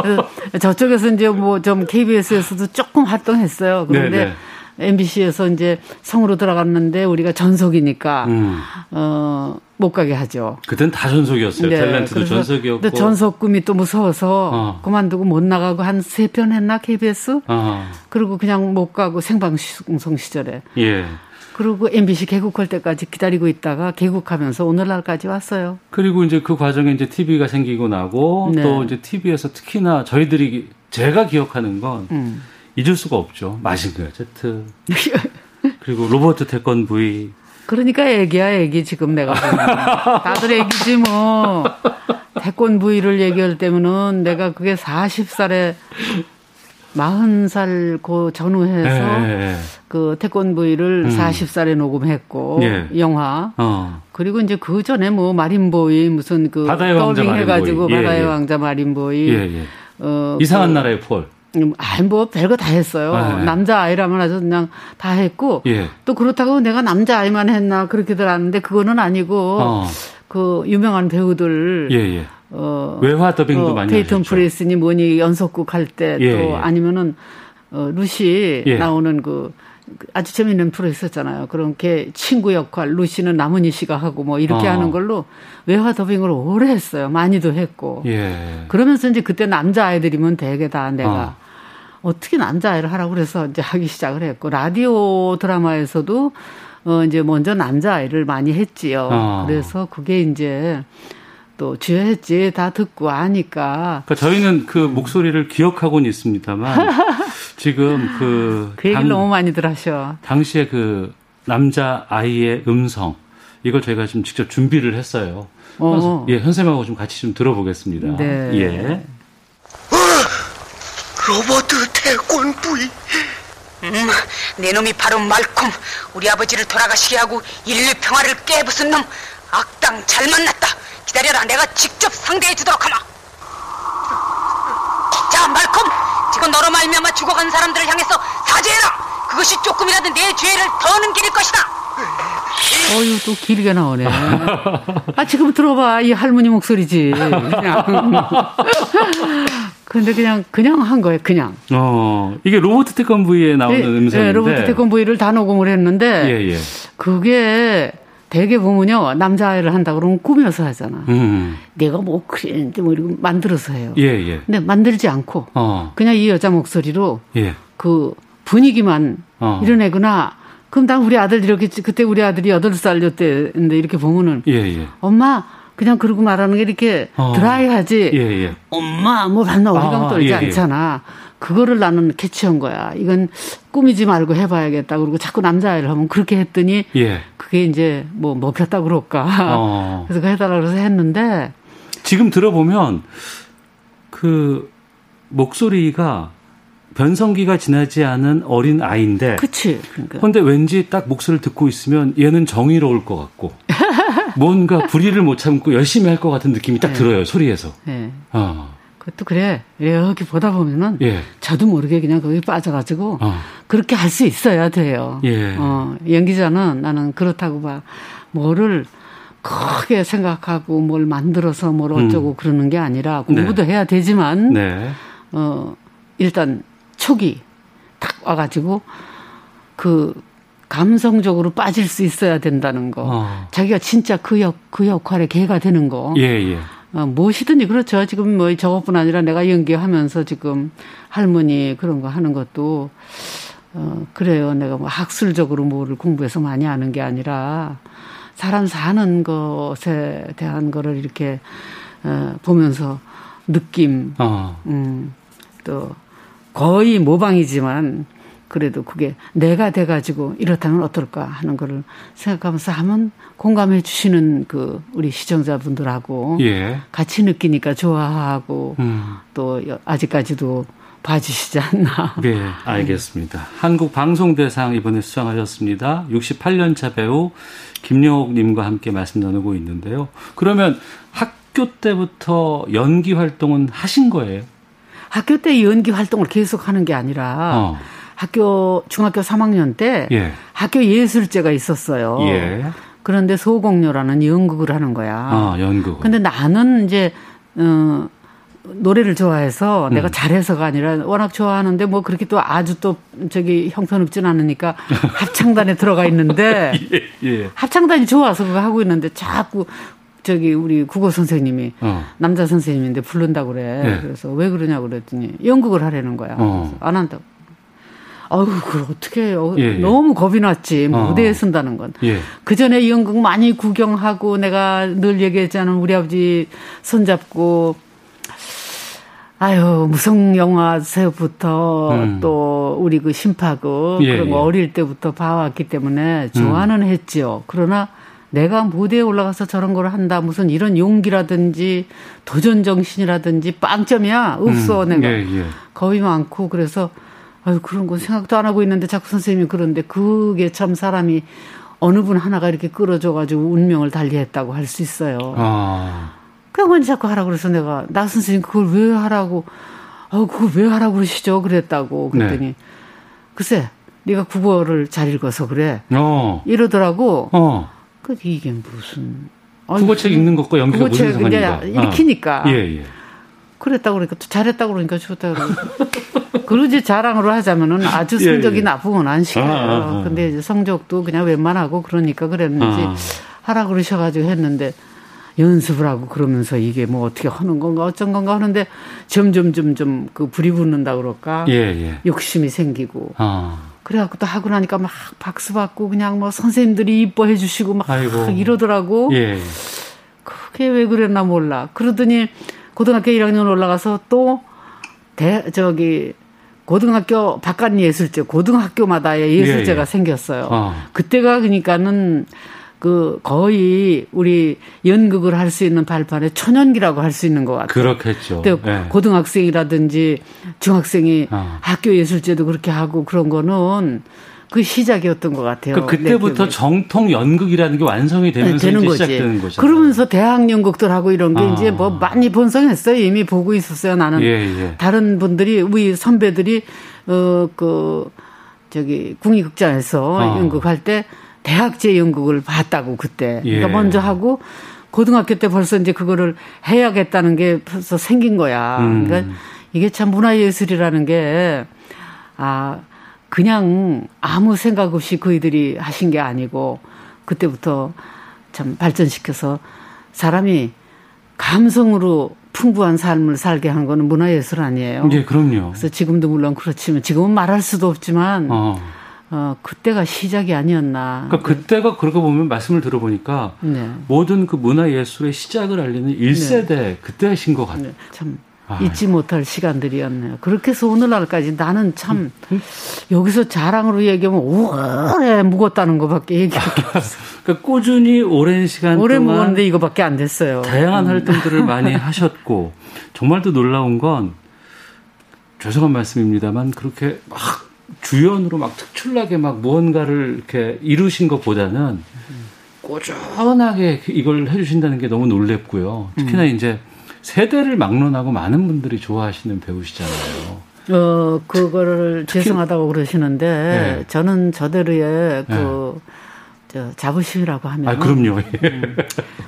그래서 저쪽에서 이제 뭐 좀 KBS에서도 조금 활동했어요. 그런데 네, MBC에서 이제 성으로 들어갔는데 우리가 전속이니까 음. 어, 못 가게 하죠. 그땐 다 전속이었어요. 네, 탤런트도 전속이었고. 근데 전속 꿈이 또 무서워서 어. 그만두고 못 나가고 한 세 편 했나 KBS? 어, 그리고 그냥 못 가고 생방송 시절에. 예. 그리고 MBC 개국할 때까지 기다리고 있다가 개국하면서 오늘날까지 왔어요. 그리고 이제 그 과정에 이제 TV가 생기고 나고 네. 또 이제 TV에서 특히나 저희들이 제가 기억하는 건 음. 잊을 수가 없죠. 마신거야 제트. *laughs* 그리고 로버트 태권 V. 그러니까 애기야 애기 지금 내가 다들 애기지 뭐 태권 부위를 얘기할 때면은 내가 그게 40살에 40살 그 전후해서 예, 예. 그 태권 부위를 음. 40살에 녹음했고 예. 영화 어. 그리고 이제 그 전에 뭐 마린보이 무슨 그 바다의 왕자 더빙 해가지고. 예, 바다의 예. 왕자 마린보이 예, 예. 어, 이상한 그, 나라의 폴. 음, 아이 뭐 별거 다 했어요. 아, 네. 남자 아이라면 아주 그냥 다 했고 예. 또 그렇다고 내가 남자 아이만 했나 그렇게들 아는데 그거는 아니고 어. 그 유명한 배우들 예, 예. 어, 외화 더빙도 어, 많이 페이턴 플레이스니 뭐니 연속극 할 때또 예, 예. 아니면은 어, 루시 예. 나오는 그 아주 재밌는 프로 있었잖아요. 그런 게 친구 역할 루시는 남은희 씨가 하고 뭐 이렇게 어. 하는 걸로 외화 더빙을 오래 했어요. 많이도 했고. 예. 그러면서 이제 그때 남자 아이들이면 되게 다 내가 어. 어. 떻게 남자 아이를 하라고 그래서 이제 하기 시작을 했고 라디오 드라마에서도 어 이제 먼저 남자 아이를 많이 했지요. 어. 그래서 그게 이제 또 주야했지 다 듣고 아니까 그러니까 저희는 그 목소리를 기억하고는 있습니다만 *laughs* 지금 그, 그 얘기를 당- 너무 많이들 하셔. 당시에 그 남자 아이의 음성 이걸 저희가 좀 직접 준비를 했어요. 어. 예, 현쌤하고 좀 같이 좀 들어보겠습니다. 네. 예. 로버트 태권 부이 음, 내 놈이 바로 말콤 우리 아버지를 돌아가시게 하고 인류 평화를 깨부순 놈 악당 잘 만났다 기다려라 내가 직접 상대해 주도록 하마 자 말콤 지금 너로 말미암아 죽어간 사람들을 향해서 사죄해라 그것이 조금이라도 내 죄를 더는 길일 것이다 어유 또 길게 나오네. 아 지금 들어봐 이 할머니 목소리지. 그냥. *laughs* 근데 그냥 그냥 한 거예요. 그냥. 어, 이게 로버트 태권브이에 나오는 예, 음성인데. 예, 로버트 태권브이를 다 녹음을 했는데 예, 예. 그게 대개 보면요 남자아이를 한다 그러면 꾸며서 하잖아. 음. 내가 뭐 그랬는데 뭐 이러고 만들어서 해요. 예, 예. 근데 만들지 않고 어. 그냥 이 여자 목소리로 예. 그 분위기만 어. 이런 애구나. 그럼 난 우리 아들 이렇게 그때 우리 아들이 여덟 살이었대는데 이렇게 보면은 예, 예. 엄마 그냥 그러고 말하는 게 이렇게 어. 드라이하지. 예, 예. 엄마 뭐 봤나 우리가 아, 떨지 예, 예. 않잖아. 그거를 나는 캐치한 거야. 이건 꾸미지 말고 해봐야겠다. 그리고 자꾸 남자아이를 하면 그렇게 했더니 예. 그게 이제 뭐 먹혔다 그럴까. 어. *laughs* 그래서 그 해달라 그래서 했는데 지금 들어보면 그 목소리가 변성기가 지나지 않은 어린 아이인데. 그치. 그러니까. 근데 왠지 딱 목소리를 듣고 있으면 얘는 정의로울 것 같고 *laughs* 뭔가 불의를 못 참고 열심히 할 것 같은 느낌이 딱 네. 들어요 소리에서. 예. 어. 그것도 그래. 이렇게 보다 보면은 예. 저도 모르게 그냥 거기 빠져가지고 어. 그렇게 할 수 있어야 돼요. 예. 어, 연기자는 나는 그렇다고 봐. 뭐를 크게 생각하고 뭘 만들어서 뭘 어쩌고 그러는 게 아니라 공부도 해야 되지만 음. 네. 어, 일단 초기 딱 와가지고 그 감성적으로 빠질 수 있어야 된다는 거. 어. 자기가 진짜 그 역, 그 역할에 개가 되는 거. 예, 예. 어, 무엇이든지 그렇죠. 지금 뭐 저것뿐 아니라 내가 연기하면서 지금 할머니 그런 거 하는 것도 어, 그래요. 내가 뭐 학술적으로 뭐를 공부해서 많이 아는 게 아니라 사람 사는 것에 대한 거를 이렇게 어, 보면서 느낌, 어. 음, 또 거의 모방이지만 그래도 그게 내가 돼가지고 이렇다면 어떨까 하는 거를 생각하면서 하면 공감해 주시는 그 우리 시청자분들하고 예. 같이 느끼니까 좋아하고 음. 또 여- 아직까지도 봐주시지 않나. *laughs* 네, 알겠습니다. 한국 방송대상 이번에 수상하셨습니다. 68년차 배우 김영옥님과 함께 말씀 나누고 있는데요. 그러면 학교 때부터 연기 활동은 하신 거예요? 학교 때 연기 활동을 계속 하는 게 아니라 어. 학교 중학교 3학년 때 예. 학교 예술제가 있었어요. 예. 그런데 소공녀라는 연극을 하는 거야. 아, 연극. 근데 나는 이제 어 노래를 좋아해서 내가 음. 잘해서가 아니라 워낙 좋아하는데 뭐 그렇게 또 아주 또 저기 형편없진 않으니까 *laughs* 합창단에 들어가 있는데 *laughs* 예. 합창단이 좋아서 그거 하고 있는데 자꾸 저기 우리 국어 선생님이 어. 남자 선생님인데 부른다고 그래. 예. 그래서 왜 그러냐고 그랬더니 연극을 하라는 거야. 어. 안 한다고. 아유, 그걸 어떻게 해요. 예, 예. 너무 겁이 났지. 어. 무대에 쓴다는 건. 예. 그 전에 연극 많이 구경하고 내가 늘 얘기했잖아. 우리 아버지 손잡고 아유, 무성 영화서부터 음. 또 우리 그 심파극 예, 그런 거 예. 어릴 때부터 봐왔기 때문에 좋아는 했지요. 그러나 내가 무대에 올라가서 저런 걸 한다. 무슨 이런 용기라든지 도전 정신이라든지 빵점이야. 없어, 음. 내가. 예, 예. 겁이 많고 그래서 아유 그런 건 생각도 안 하고 있는데 자꾸 선생님이 그런데 그게 참 사람이 어느 분 하나가 이렇게 끌어줘가지고 운명을 달리했다고 할 수 있어요. 아. 그건 자꾸 하라고 그래서 내가 나 선생님 그걸 왜 하라고 아 그걸 왜 하라고 그러시죠 그랬다고 그랬더니 네. 글쎄 네가 국어를 잘 읽어서 그래 어. 이러더라고 어. 그 이게 무슨 국어책 읽는 것과 연기가 무슨 국어책 이제 상관인가? 읽히니까 아. 예, 예. 그랬다고 그러니까 또 잘했다고 그러니까 좋다 그러고 그러지 자랑으로 하자면은 아주 예, 성적이 예. 나쁘건 안 시켜요. 아, 아, 아. 근데 이제 성적도 그냥 웬만하고 그러니까 그랬는지 아. 하라 그러셔가지고 했는데 연습을 하고 그러면서 이게 뭐 어떻게 하는 건가 어쩐 건가 하는데 점점 점점 그 불이 붙는다 그럴까 예, 예. 욕심이 생기고 아. 그래갖고 또 하고 나니까 막 박수 받고 그냥 뭐 선생님들이 이뻐해 주시고 막 아이고. 이러더라고. 예. 그게 왜 그랬나 몰라. 그러더니 고등학교 1학년 올라가서 또 대, 저기, 고등학교 바깥 예술제, 고등학교마다의 예술제가 예, 예. 생겼어요. 아. 그때가 그러니까는 그 거의 우리 연극을 할 수 있는 발판에 초년기라고 할 수 있는 것 같아요. 그렇겠죠. 예. 고등학생이라든지 중학생이 아. 학교 예술제도 그렇게 하고 그런 거는 그 시작이었던 것 같아요. 그 그때부터 내 기억에. 정통 연극이라는 게 완성이 되면서 네, 되는 이제 거지. 시작되는 거죠. 그러면서 대학 연극들하고 이런 게 아. 이제 뭐 많이 번성했어요. 이미 보고 있었어요. 나는 예, 예. 다른 분들이 우리 선배들이 어그 저기 국립극장에서 아. 연극할 때 대학제 연극을 봤다고 그때. 예. 그러니까 먼저 하고 고등학교 때 벌써 이제 그거를 해야겠다는 게 벌써 생긴 거야. 음. 그러니까 이게 참 문화예술이라는 게 아, 그냥 아무 생각 없이 그이들이 하신 게 아니고 그때부터 참 발전시켜서 사람이 감성으로 풍부한 삶을 살게 한 거는 문화예술 아니에요. 예, 그럼요. 그래서 지금도 물론 그렇지만 지금은 말할 수도 없지만 어, 어. 그때가 시작이 아니었나. 그러니까 그때가 그러고 보면 말씀을 들어보니까 네. 모든 그 문화예술의 시작을 알리는 1세대 그때신 것 같아요. 네, 참 아, 잊지 못할 시간들이었네요. 그렇게 해서 오늘날까지 나는 참 여기서 자랑으로 얘기하면 오래 묵었다는 것밖에 얘기하기 없어. *laughs* 그러니까 꾸준히 오랜 시간 오래 동안 묵었는데 이거밖에 안 됐어요. 다양한 음. 활동들을 *laughs* 많이 하셨고 정말 또 놀라운 건 죄송한 말씀입니다만 그렇게 막 주연으로 막 특출나게 막 무언가를 이렇게 이루신 것보다는 꾸준하게 이걸 해주신다는 게 너무 놀랍고요. 특히나 음. 이제 세대를 막론하고 많은 분들이 좋아하시는 배우시잖아요. 어, 그거를 죄송하다고 그러시는데, 네. 저는 저대로의 그, 저, 자부심이라고 하면. 아, 그럼요.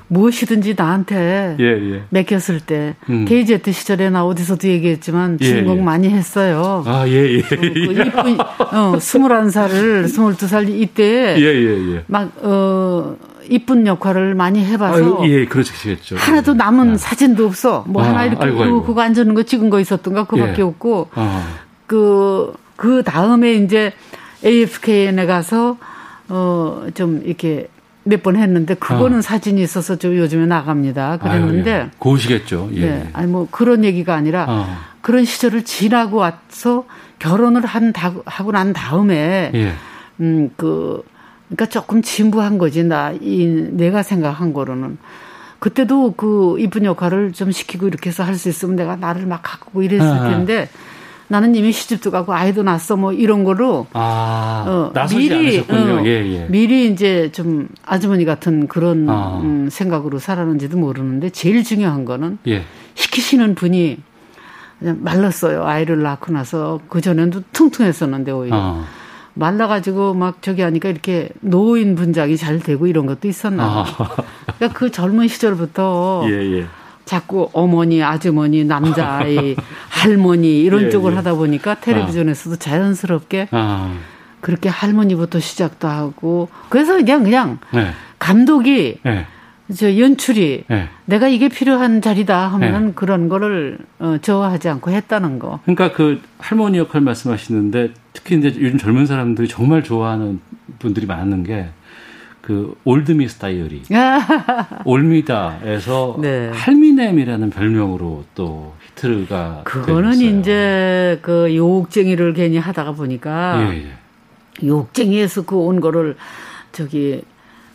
무엇이든지 나한테 예, 예. 맡겼을 때, 음. KZ 시절에 나 어디서도 얘기했지만, 예, 주인공 예. 많이 했어요. 아, 예, 예. 그 이쁜, 어, 21살을, 22살 이때, 예, 예, 예. 막, 어, 이쁜 역할을 많이 해봐서, 아, 예, 그러시겠죠. 하나도 남은 사진도 없어. 뭐 아, 하나 이렇게 아이고, 그거, 아이고. 그거 앉는 거 찍은 거 있었던가 그거밖에 예. 없고 아, 그, 그 다음에 이제 AFKN에 가서 어, 좀 이렇게 몇 번 했는데 그거는 아. 사진이 있어서 좀 요즘에 나갑니다. 그랬는데 아유, 예. 고우시겠죠. 예. 네. 아니 뭐 그런 얘기가 아니라 아, 그런 시절을 지나고 와서 결혼을 한 다, 하고 난 다음에 예. 음, 그, 그러니까 조금 진부한 거지, 나, 이, 내가 생각한 거로는. 그때도 그 이쁜 역할을 좀 시키고 이렇게 해서 할 수 있으면 내가 나를 막 가꾸고 이랬을 아. 텐데 나는 이미 시집도 가고 아이도 낳았어 뭐 이런 거로 아, 어, 않으셨군요. 어, 예, 예. 미리 이제 좀 아주머니 같은 그런 아. 음, 생각으로 살았는지도 모르는데 제일 중요한 거는 예. 시키시는 분이 그냥 말랐어요. 아이를 낳고 나서 그 전에도 퉁퉁했었는데 오히려. 아, 말라가지고 막 저기 하니까 이렇게 노인 분장이 잘 되고 이런 것도 있었나. 아. 그러니까 그 젊은 시절부터 예, 예. 자꾸 어머니, 아주머니, 남자아이, *laughs* 할머니 이런 예, 쪽을 예. 하다 보니까 텔레비전에서도 자연스럽게 아, 그렇게 할머니부터 시작도 하고 그래서 그냥 그냥 네. 감독이 네. 저 연출이 네. 내가 이게 필요한 자리다 하면은 그런 거를 어, 저하지 않고 했다는 거. 그러니까 그 할머니 역할 말씀하시는데 특히 이제 요즘 젊은 사람들이 정말 좋아하는 분들이 많은 게 그 올드미스 다이어리 *laughs* 올미다에서 네. 할미넴이라는 별명으로 또 히트가 그거는. 이제 그 욕쟁이를 괜히 하다가 보니까 예, 예. 욕쟁이에서 그 온 거를 저기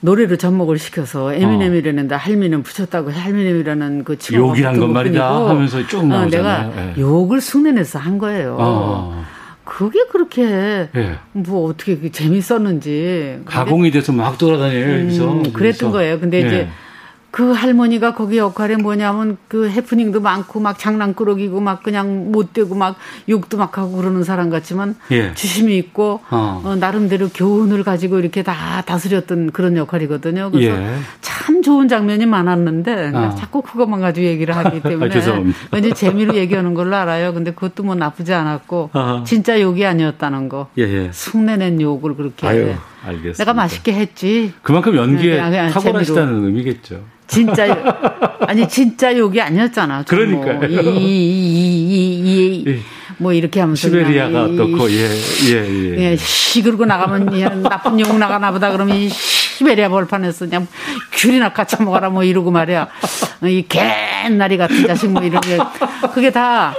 노래로 접목을 시켜서 에미넴이라는데 할미넴 붙였다고 할미넴이라는 그 어. 욕이란 건 말이다 하면서 쭉 어, 나오잖아요. 내가 예. 욕을 흉내내서 한 거예요. 어, 그게 그렇게 예. 뭐 어떻게 그 재밌었는지 가공이 돼서 막 돌아다녀요. 음, 여기서. 그랬던 그래서. 거예요. 근데 예. 이제 그 할머니가 거기 역할이 뭐냐면 그 해프닝도 많고 막 장난꾸러기고 막 그냥 못되고 막 욕도 막 하고 그러는 사람 같지만 예. 주심이 있고 어. 어, 나름대로 교훈을 가지고 이렇게 다 다스렸던 그런 역할이거든요. 그래서 예. 참 좋은 장면이 많았는데 아. 자꾸 그것만 가지고 얘기를 하기 *laughs* 때문에 아, 죄송합니다. 왠지 재미로 얘기하는 걸로 알아요. 근데 그것도 뭐 나쁘지 않았고 아하. 진짜 욕이 아니었다는 거. 예, 예. 흉내낸 욕을 그렇게 아유, 알겠습니다. 내가 맛있게 했지. 그만큼 연기에 그냥, 그냥 탁월하시다는 재미로. 의미겠죠. 진짜 *laughs* 아니 진짜 욕이 아니었잖아. 좀 그러니까요. 뭐, 이, 이, 이, 이, 뭐 이렇게 하면서 시베리아가 어떻고 예, 예, 예. 예, 시 그러고 나가면 이 나쁜 욕 나가나 보다 그러면 이 시베리아 벌판에서 그냥 귤이나 까쳐 먹어라 뭐 이러고 말이야. 이 개나리 같은 자식 뭐 이런 게 그게 다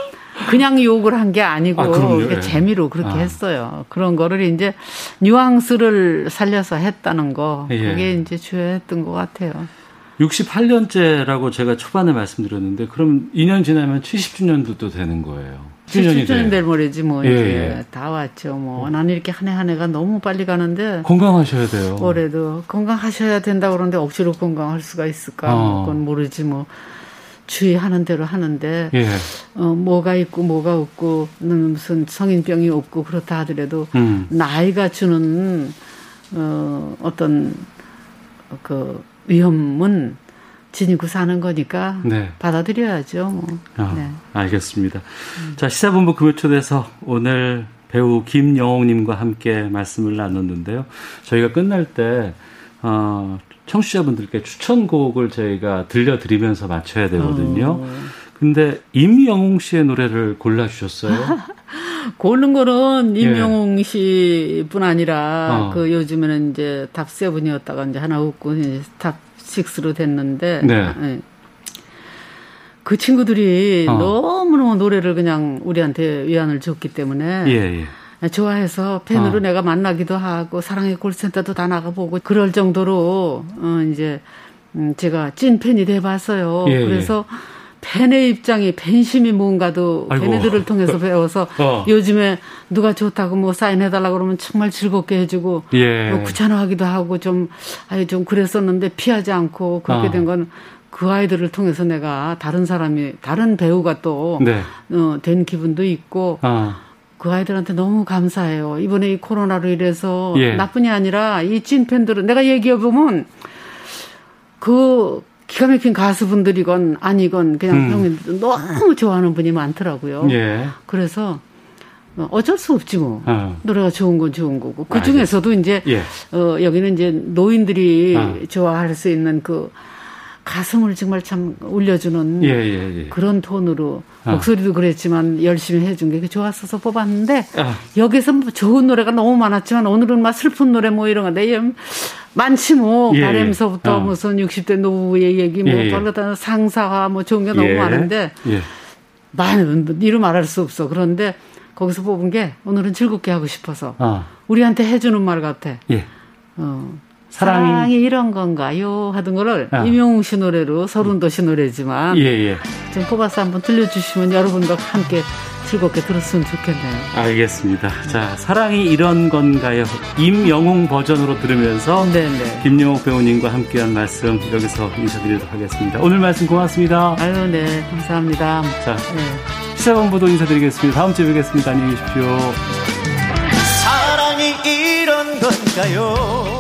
그냥 욕을 한 게 아니고 아, 예. 재미로 그렇게 아. 했어요. 그런 거를 이제 뉘앙스를 살려서 했다는 거 예. 그게 이제 주요했던 것 같아요. 68년째라고 제가 초반에 말씀드렸는데 그럼 2년 지나면 70주년도 되는 거예요. 70주년 될 모레지 뭐 예, 이제 예. 다 왔죠. 뭐 나는 이렇게 한 해 한 해가 너무 빨리 가는데 건강하셔야 돼요. 올해도 건강하셔야 된다 그러는데 억지로 건강할 수가 있을까? 어. 그건 모르지 뭐 주의하는 대로 하는데 예. 어 뭐가 있고 뭐가 없고 는 무슨 성인병이 없고 그렇다 하더라도 음. 나이가 주는 어 어떤 그 위험은 지니고 사는 거니까 네. 받아들여야죠. 뭐. 아, 네. 알겠습니다. 자, 시사본부 금요초대에서 오늘 배우 김영옥님과 함께 말씀을 나눴는데요. 저희가 끝날 때, 어, 청취자분들께 추천곡을 저희가 들려드리면서 맞춰야 되거든요. 어. 근데 임영웅 씨의 노래를 골라주셨어요. *laughs* 고른 거는 예. 임영웅 씨뿐 아니라 어. 그 요즘에는 이제 top seven이었다가 이제 하나 없고 이제 top 6로 됐는데 네. 예. 그 친구들이 어. 너무너무 노래를 그냥 우리한테 위안을 줬기 때문에 예, 예. 좋아해서 팬으로 어. 내가 만나기도 하고 사랑의 콜센터도 다 나가보고 그럴 정도로 어 이제 음 제가 찐 팬이 돼봤어요. 예, 예. 그래서 팬의 입장이 팬심이 뭔가도 아이고. 걔네들을 통해서 *laughs* 배워서 어. 요즘에 누가 좋다고 뭐 사인해달라 그러면 정말 즐겁게 해주고 예. 뭐 귀찮아하기도 하고 좀 아유 좀 그랬었는데 피하지 않고 그렇게 어. 된건 그 아이들을 통해서 내가 다른 사람이 다른 배우가 또 네. 어, 된 기분도 있고 아, 그 아이들한테 너무 감사해요. 이번에 이 코로나로 인해서 예. 나뿐이 아니라 이 찐팬들은 내가 얘기해 보면 그 기가 막힌 가수분들이건 아니건 그냥 음. 평민들 너무 좋아하는 분이 많더라고요. 예. 그래서 어, 어쩔 수 없지 뭐. 어. 노래가 좋은 건 좋은 거고. 그 중에서도 이제 예. 어, 여기는 이제 노인들이 아. 좋아할 수 있는 그 가슴을 정말 참 울려주는 예, 예, 예. 그런 톤으로 아. 목소리도 그랬지만 열심히 해준 게 좋았어서 뽑았는데 아. 여기서 뭐 좋은 노래가 너무 많았지만 오늘은 막 슬픈 노래 뭐 이런 거내 많지 뭐 예, 예. 바램서부터 어. 무슨 60대 노부의 얘기 뭐 예, 예. 별거 상사화 뭐 좋은 게 너무 예. 많은데 예. 많은 이루 말할 수 없어 그런데 거기서 뽑은 게 오늘은 즐겁게 하고 싶어서 아, 우리한테 해주는 말 같아. 예. 어, 사랑이- 사랑이, 이런 건가요? 하던 거를 아. 임영웅 씨 노래로 서른도시 노래지만 예, 예. 좀 뽑아서 한번 들려주시면 여러분과 함께 즐겁게 들었으면 좋겠네요. 알겠습니다. 자, 사랑이 이런 건가요? 임영웅 버전으로 들으면서 네네. 김영옥 배우님과 함께한 말씀 여기서 인사드리도록 하겠습니다. 오늘 말씀 고맙습니다. 아유, 네. 감사합니다. 자, 네. 시사본부도 인사드리겠습니다. 다음 주에 뵙겠습니다. 안녕히 계십시오. 사랑이 건가요